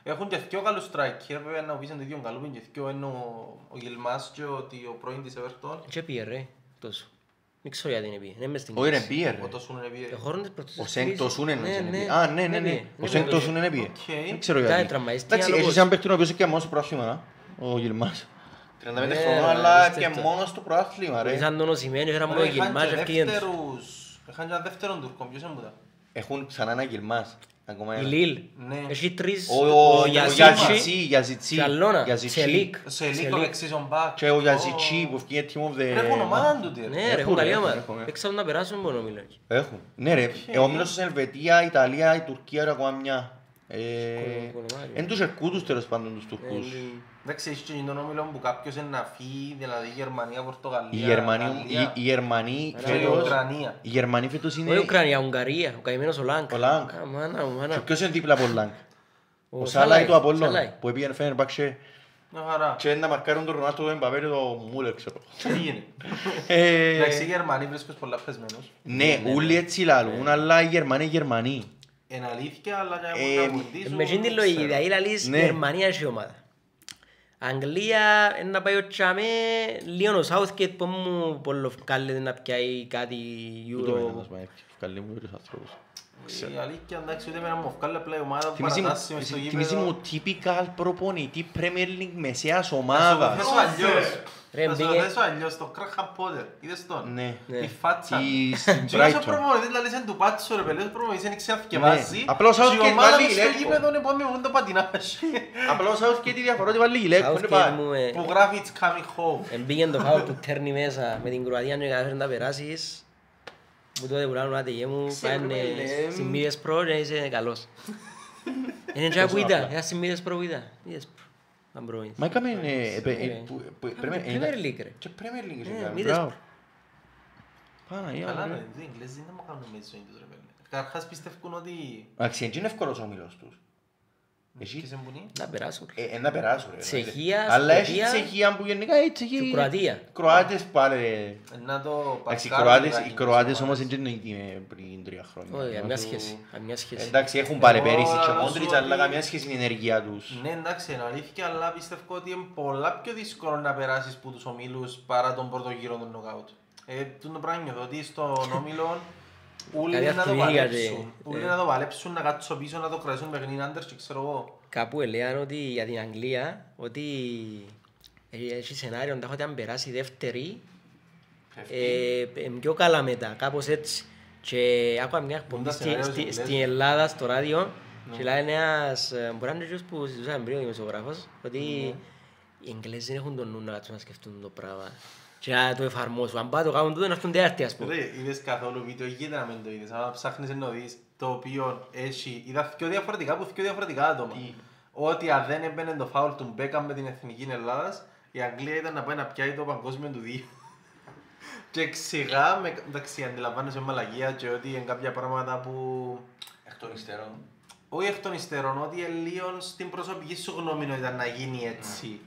Έχουν και δυο καλούς striker, βέβαια να πεις είναι δύο καλούς, είναι και δυο είναι ο- ο Γιλμάς και ο, τι- ο πρώην της Everton. Και πήγε ρε, τόσο. Δεν ξέρω γιατί είναι πήγε, είναι μες στην Όχι ρε, κρίση. πήγε Ο ρε. τόσο είναι Το επί- χώρο της πρώτης Ο της Σέγκ κρίσης. το Σούνεν Ναι, είναι ναι. πήγε. Α, ναι, ναι, Ναι, ναι. ναι, Ο ναι, Σέγκ ναι. το Σούνεν πήγε. Οκ. Δεν ξέρω Ήταν γιατί. τραυματίστηκε, Εντάξει, αλλά έχεις πώς. έναν παίκτη ο οποίος είναι και αμέσως πρόθυμα, ο Γιλμάς. 35 Ναι, χρονών, ρε, αλλά και απίστευτο. μόνος στο προάθλημα, ρε. Ήσαν τον Οσημένιο, ήταν μόνο Ρε, είχαν γυρμάς και και ευκήγεν τους. δεύτερους- Είχαν και έναν δεύτερον Τούρκο, ποιος είναι που τα. Έχουν ξανά ένα Γιλμάς. Ακόμα Η ένα. Λίλ. Ναι. Έχει τρεις, Ο- ο- ο ο Γιαζίτσι Γιαζιτσί, Γιαζιτσί. και Αλώνα, Γιαζιτσί. Τσελίκ. Σε λίγο Τσελίκ. εξίσον μπακ. Και ο Γιαζιτσί που ευκήγε Team of the... Ρε, έχουν ομάδα τούτη, ρε. Ναι, ρε, Έχουν, έχουν καλή έχουν, ομάδα. έχουν, έχουν. Έξω να περάσουν μόνο μιλώ. Έχουν. Ναι ρε, εγώ μιλώ στην Ελβετία, Ιταλία, η Τουρκία ρε ακόμα μια. Ε, κολομάρι. Εν τους ερκούτους τέλος πάντων τους Τουρκούς. Ε, Εντάξει, έχει και τον όμιλο που κάποιος είναι να φύγει, δηλαδή Γερμανία, Πορτογαλία, Οι Γερμανοί, Γαλλία οι- οι Γερμανοί και η φέτος, Ουκρανία. οι Γερμανοί φέτος Όχι είναι... Ουκρανία, Ουγγαρία, ο καημένος ο Λανγκ. Ο Λανγκ. Α, μάνα μου, Και μάνα. ποιος είναι δίπλα από τον Λανγκ; Ο Ο Σάλαϊ, Σάλαϊ του Απόλλων Σάλαϊ. που έπιανε Φενέρμπαχτσε Μια χαρά. και να μαρκάρουν τον Ρονάλντο τον Εμπαπέ και τον Μούλερ ξέρω. Τι γίνεται. Ε, Εντάξει, οι Γερμανοί βρίσκουν πολλά πεσμένους. Ναι, όλοι έτσι λαλούν, αλλά οι Γερμανοί είναι Γερμανοί. Είναι αλήθεια, αλλά για Ε, να Ε, βοηθήσουν, Με εκείνη την ξέρω. λογική, δηλαδή λαλείς Ναι. Γερμανία έχει ομάδα. Αγγλία, είναι να πάει ο Τσάμε, λίγο ο Southgate που μου πολλοφκάλλεται να πιάει κάτι Τούτο είναι Euro. ένας μάικ, καλή μου τους ανθρώπους. Η αλήθεια, εντάξει, ούτε με ένα μου βγάλε απλά η ομάδα που Θυμίζει μου- παρατάσσει μες στο Θυμίζει γήπεδο. μου typical προπονητή Premier League μεσαίας Θα σου το ομάδας. θέσω αλλιώς. Ρε, Θα σου το μπήκε- θέσω αλλιώς, το Κράχαμ Πότερ. Είδες τον; Ναι. Ναι. Η φάτσα. Ή στην Και όσο Brighton. προπονητής λαλείς εν του πάτσο ρε παιδί, ο προπονητής είναι ξεαθηκευάζει. Ναι. Απλά ο Και η Southgate ομάδα βάλει μες στο γυλαίκο. γήπεδο είναι πόνοι μου το πατινάζει. Απλά ο Southgate τη διαφορά ότι βάλει γυλαίκο, είναι Southgate πάει. μου, ε, Που γράφει It's coming home. Εμπήγεν το φάουλ του Τέρνη μέσα με την Κροατία και κατάφερε να περάσεις. Που τότε που λάλλον άτεγε μου, Ξέρω, πάνε ρε, στις μύριες προ και είσαι καλός. Είναι και που είδα, ένα στις μύριες προ που είδα. Μύριες προ. Αν πρώην. Μα έκαμε... ε, ε, ε, Ναι. που- που- πρέπει- Premier είναι- League, ρε. Και Premier League είχε Ναι, κάνει, μύριες μπράβο. Παναγία, Καλά, ρε. ναι, οι Εγγλέζοι δεν μου κάνουν με τη ζωή τους ρε παιδί. Καταρχάς πιστεύουν ότι... Εντάξει, έτσι είναι εύκολος ο όμιλος τους. Εσύ, Ποιες είναι που είναι? Να περάσουν. ε, ε, να περάσουν, ρε. Τσεχία, Αλλά έχει Σκοπία Τσεχία που γενικά η Τσεχία... και Κροατία. Κροάτες πάλι, ρε. Ε, Να το Εντάξει, οι παρκάρουν Κροάτες, λιγάκι οι τις Κροάτες ομάδες. όμως δεν είναι εκεί με πριν τρία χρόνια. Όχι, καμιά Όσο- σχέση. Καμιά σχέση. Εντάξει, έχουν πάρει Εγώ πέρυσι και να σου Μόντριτς, ότι- αλλά καμιά σχέση είναι η ενέργεια τους. Ναι, εντάξει, είναι αλήθεια, αλλά πιστεύω ότι είναι πολλά πιο δύσκολο να περάσεις από τους ομίλους παρά τον πρώτο γύρο των νοκάουτ. Ε, το πράγμα νιώθω ότι στον [laughs] όμιλο όλοι Κάτι να το αυτονομία, παλέψουν. ρε. Όλοι Ε. να το παλέψουν, να κάτσουν πίσω, να το κρατήσουν παιχνίδι άντερς και ξέρω εγώ. Κάπου έλεγαν ότι για την Αγγλία ότι ε, έχει σενάριο να ότι αν περάσει η δεύτερη ε, ε, πιο καλά μετά, κάπως έτσι. Και άκουα μια εκπομπή τα στη- σενάρια στη- τους στην Εγγλέζους. Ελλάδα στο ράδιο και λέει ένας, ε, μπορεί να είναι εκείνος που συζητούσαμε πριν ο δημοσιογράφος, ότι οι Εγγλέζοι δεν έχουν τον νου να κάτσουν να σκεφτούν το πράγμα και να το εφαρμόσουν. Αν πάει το κάνουν τούτο να έρθουν τέταρτη ας πούμε. Ρε, είδες καθόλου βίντεο, γίνεται να μην το είδες. Αν ψάχνεις να το δεις, το οποίο έχει, είδα πιο διαφορετικά από πιο διαφορετικά άτομα. Ότι αν δεν έμπαινε το φάουλ του Μπέκαμ με την Εθνική Ελλάδας, η Αγγλία ήταν να πάει να πιάει το παγκόσμιο του δύο. [laughs] Και ξηγά, με, εντάξει, αντιλαμβάνεσαι μαλαγία και ότι είναι κάποια πράγματα που... Εκ των υστέρων. Όχι εκ των υστέρων, ότι είναι λίγο στην προσωπική σου γνώμη να ήταν να γίνει έτσι.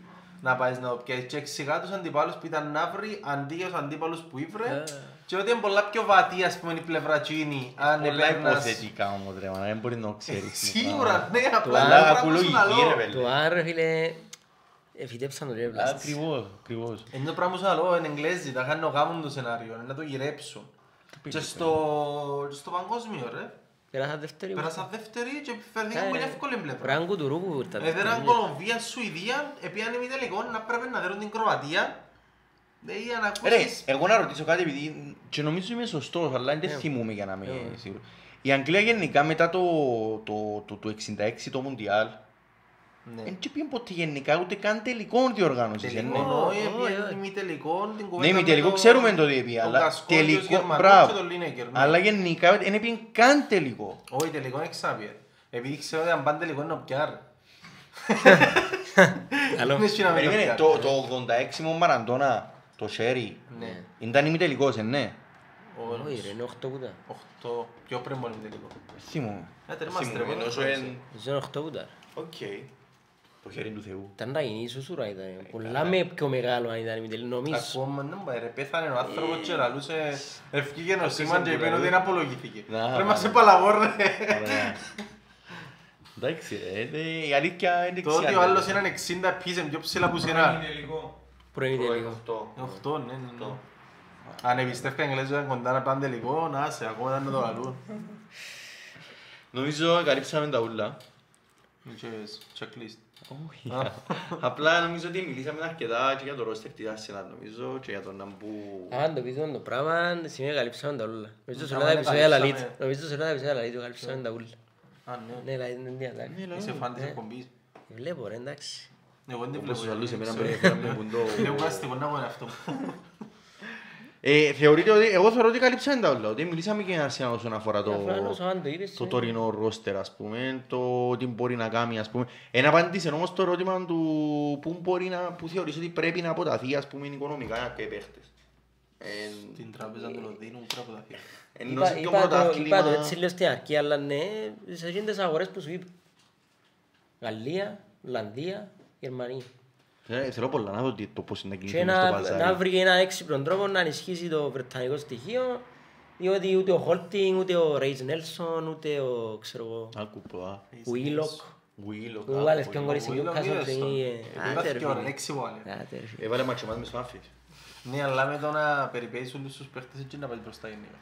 Να πάεις να το πιάσεις. Και εξηγά τους αντιπάλους που ήταν να βρει αντί για τους αντίπαλους που ήβρε. Ε. Και ότι είναι πολλά πιο βατή, ας πούμε, η πλευρά τσίνη. Αν Πολλά επέρνας... υποθετικά όμως ρε, μάνα, δεν μπορεί να το ξέρεις. Σίγουρα, ναι, απλά Το είναι Αλλά πράγμα ακού που σου λογική λαλώ. ρε παιδί. Το αν ρε φίλε, εφητέψαν το ρε πλάστης. Ακριβώς, ακριβώς. Είναι το πράγμα που σου λαλώ, είναι Εγγλέζοι, τα κάνουν γάμουν το σενάριο, είναι να το γυρέψουν. Και στο, και στο παγκόσμιο ρε, Πέρασα δεύτερη. πέρασα δεύτερη και φέρθηκαν με εύκολη πλευρά. Πράγμα κουτουρού που ήρθα. Έδεραν Κολομβία, Σουηδία, επίανε μη τελικό, να πρέπει να δέρουν την Κροατία. Δεν για να Ρε, ακούσεις... εγώ να ρωτήσω κάτι επειδή και νομίζω είμαι σωστός, αλλά δεν θυμούμαι για να είμαι σίγουρος. Η Αγγλία γενικά μετά το, το, το, το 66 το Μουντιάλ, Ναι. δεν πήγε ποτέ γενικά ούτε καν τελικό διοργάνωσης. Τελικό, ναι. όχι, όχι, επίανε όχι. μη τελικό, την Ναι, κουβέντα μη με τελικό το- ξέρουμε το τι έπιε, τον αλλά Γκασκόν, τους τελικό, Γερμανούς μπράβο. και τον Λίνεκερ, ναι. Αλλά γενικά δεν έπιε καν τελικό. Όχι, τελικό είναι ξάπιε. Επειδή ξέρω ότι αν πάνε τελικό είναι ο Πιάρ. Καλό. Δεν έχει να μην το Περίμενε, Πιάρ. το, το 86 μου Μαραντώνα, το Σέρι, Ναι. ήταν ημιτελικός, ε, ναι. Όχι ρε, είναι οχτώ κουτά. Οχτώ, πιο πριν μόνο είναι τελικό. Θυμούμαι. Ε, τερμα Θυμούμαι, στρεβό, ενώ δεν σου ξέρω. εν- Είναι οχτώ κουτά. Οκ. Το χέρι του Θεού. Ήταν να γίνει σουσούρα ήταν. Πολλά με πιο μεγάλο αν ήταν η τελή. Νομίζω. Ακόμα δεν πάει ρε, πέθανε ο άνθρωπος και λαλούσε ευκήγε ο Σίμαν Άκουσαν και που είπε ότι λαλούν. δεν απολογήθηκε. Να, Πρέπει μα. να σε παλαβώ ρε. Ωραία. Εντάξει, ρε, ε, η αλήθεια είναι Το ότι ο άλλος είναι 60 πίσεν πιο ψηλά που σειρά. Είναι τελικό. Πρώην τελικό. Οχτώ, ναι, ναι, ναι. Αν εμπιστεύκα Εγγλέζοι ήταν κοντά να πάνε τελικό, να σε, ακόμα ήταν να το λαλούν. Νομίζω καλύψαμε τα ούλα. Είχες checklist. Όχι. Απλά νομίζω ότι μιλήσαμε αρκετά και για το ρόστερ της Arsenal νομίζω και για τον Ναμπού. Αν το πείτε το πράγμα, σήμερα καλύψαμε τα ούλα. Νομίζω σε Άμα όλα τα δεν επεισόδια καλύψαμε- λαλίτ. Νομίζω σε όλα τα επεισόδια λαλίτ καλύψαμε τα ούλα. Α, ναι. Ναι, δηλαδή είναι διατάξει. Είσαι φαν της Ε. εκπομπής. Βλέπω ρε, εντάξει. Εγώ δεν τη Όπως βλέπω. τους άλλους γιατί εμένα ξέρω. περιέφεραμε που το... Είναι κουραστικό να είναι αυτό. Ε, Θεωρείτε ότι, εγώ θεωρώ ότι καλύψαμε τα όλα, ότι μιλήσαμε και για Arsenal όσον αφορά το... Αφράνος, αν το είπες, το ναι. τωρινό ρόστερ, ας πούμε, το τι μπορεί να κάνει, ας πούμε. Ένα απάντησε όμως το ερώτημα του πού μπορεί να, πού θεωρείς ότι πρέπει να αποταθεί, ας πούμε, οικονομικά κάποιοι παίχτες. Ε, Την τράπεζα του Λονδίνου, ούτε από τα θεία. ενώ σε Είπα- ποιο είπα το- πρωτάθλημα... Είπα το έτσι λέω στην αρχή, αλλά ναι, σε εκείνες τις αγορές που σου είπα. Γαλλία, Ολλανδία, Γερμανία. Ε, Θέλω πολλά να δω τι- το πώς είναι να Και κινηθούμε στο να, να παζάρι. βρει ένα έξυπνο τρόπο να ενισχύσει το βρετανικό στοιχείο διότι ούτε ο Χόλτινγκ, ούτε ο Ρέις Νέλσον, ούτε ο, ξέρω εγώ, Άκου πολλά. ο Ήλοκ. Βουίλο, Που βάλες και ο Γκόρης Ο στην Βίλο Newcastle είδες και τον. είναι- Ε, Άντε, Υπάρχει ρε, και ωραία φίλε. λέξη που βάλε. Άντε, ρε, φίλε. Έβαλε ματσομάς με σφάφις. Ναι, αλλά με το να περιπέσεις όλους τους παίχτες έτσι να πάει μπροστά γενικά.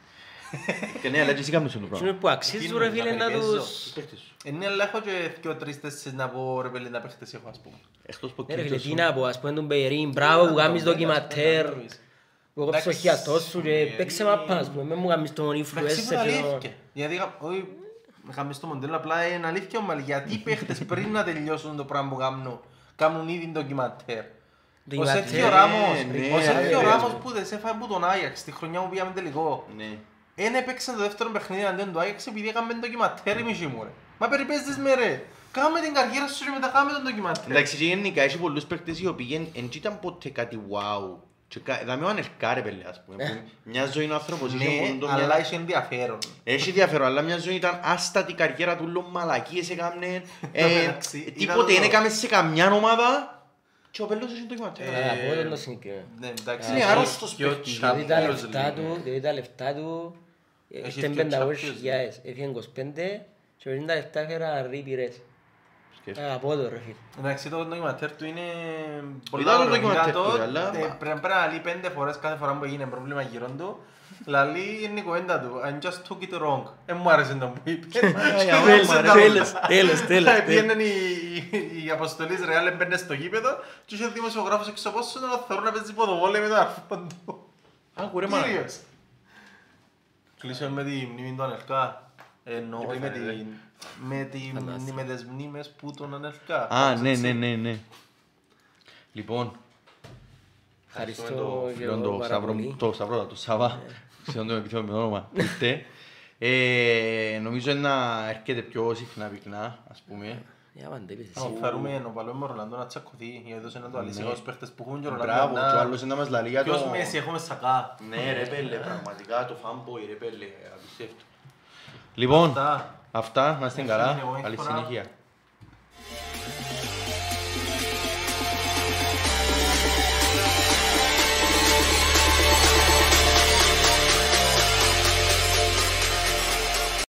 Και ναι, αλλά και εσύ κάνεις το πράγμα. Εκείνο που αξίζουν ρε φίλε να περιπέζω. τους... Ε, ναι, αλλά έχω και δυο τρεις τέσσερις να πω ρε παιδί να παίχτες έχω ας πούμε. Εκτός που Ναι ρε φίλε, κοίτας τι σου. να πω, ας πούμε τον Μπεϊρίν, μπράβο που κάνεις ντοκιματέρ, που έκοψε το Εντάξει, χιαστό σου και ε, παίξε μάπα, ας πούμε, μην μου κάνεις τον Εντάξει, που influencer είναι και το- αλήθεια. Γιατί είχα- όχι, είχαμε στο μοντέλο απλά είναι αλήθεια όμως γιατί οι παίχτες πριν να τελειώσουν το πράγμα που κάνουν κάνουν ήδη ντοκιματέρ. Ο Ντοκιματέρ, Σέρχιο Ράμος, ναι, ο ναι, Σέρχιο ναι, Ράμος ναι. που δεν σε έφαγε από τον Άγιαξ τη χρονιά που πήγαμε τελικό. Ναι. Ένα έπαιξε το δεύτερο παιχνίδι αντίον του Άγιαξ επειδή έκαμε ντοκιματέρ η μισή μου ρε. Μα περιπέζεις με ρε. Κάμε την καριέρα σου και μετά κάμε τον ντοκιματέρ. Εντάξει, και γενικά έχει πολλούς παίκτες οι οποίοι δεν ήταν ποτέ κάτι wow. Και κα- Δάμε ο Ανελκά ρε πέλε, ας πούμε. που Μια ζωή είναι ο άνθρωπος, είχε Ναι, μόνο το αλλά μια... έχει ενδιαφέρον. Έχει ενδιαφέρον, αλλά μια ζωή ήταν άστατη καριέρα του, λόγω μαλακίες έκαμνε. ε, Εντάξει, ήταν Τίποτε το- δεν έκαμε σε καμιά ομάδα. Και ο Πέλος έχει το κυμματέρ. Καλά, να πω τον το συγκεκριμένο. Ναι, εντάξει. Είναι έχει άρρωστος πιο παίκτης, Διότι τα Champions λεφτά League. του, διότι τα λεφτά του, Έχει είχε και 500 Champions χιλιάδες, έφυγε 25 και πριν τα λεφτά έφερα ρίπηρες. Σκέφτομαι. Αγαπώ το ρε φίλε. Εντάξει, το ντοκιματέρ του είναι πολύ Είδα το ωραίο. ντοκιματέρ Είδα του, το, αλλά- ε, Πρέπει πρέπει να λέει πέντε φορές κάθε φορά που έγινε πρόβλημα γύρω του. Λαλεί είναι η κουβέντα του. I just took it wrong. Δεν μου άρεσε το που είπε. για Και όνομα, έπαιξε ρε. τα Τέλος, όλα. τέλος, τέλος, Ε, τέλος. Πήγαινε η- η- η αποστολής Ρεάλ έμπαινε στο γήπεδο και είχε δημοσιογράφος έξω από σου να θεωρούν να παίζει ποδοβόλε με τον αρφόν του. Άκου ρε μάνα. Κύριος. Κλείσαμε με τη μνήμη του Ανελκά. Εννοώ Τι με πέθανε, την... Με, τη, Φαντάστηκα. με τις μνήμες που τον Ανελκά. Α, Κάπως ναι, έτσι. ναι, ναι, ναι. Λοιπόν, Ευχαριστώ το και φίλο εγώ το πάρα Σαβρό, πολύ. το Σαβρό, το Σαββά, ξέρω το επιθυμώ με το όνομα, ήρθε. Ε, νομίζω να έρχεται πιο συχνά πυκνά, ας πούμε. Για πάντα είπες Να εσύ. φέρουμε ο Παλαιό με ο Ρολαντό να τσακωθεί, γιατί έδωσε να το αλύσει Ναι. εγώ στους παίχτες που έχουν και ο Μπράβο, Ρολαντό και ο να... άλλος είναι να μας λαλεί για το... Ποιος Μέση έχουμε σακά. Ναι ρε πέλε, πραγματικά το fanboy ρε πέλε, απίστευτο. Λοιπόν, Αυτά. αυτά, να είστε καλά, Εγώ καλή έχω να- συνέχεια.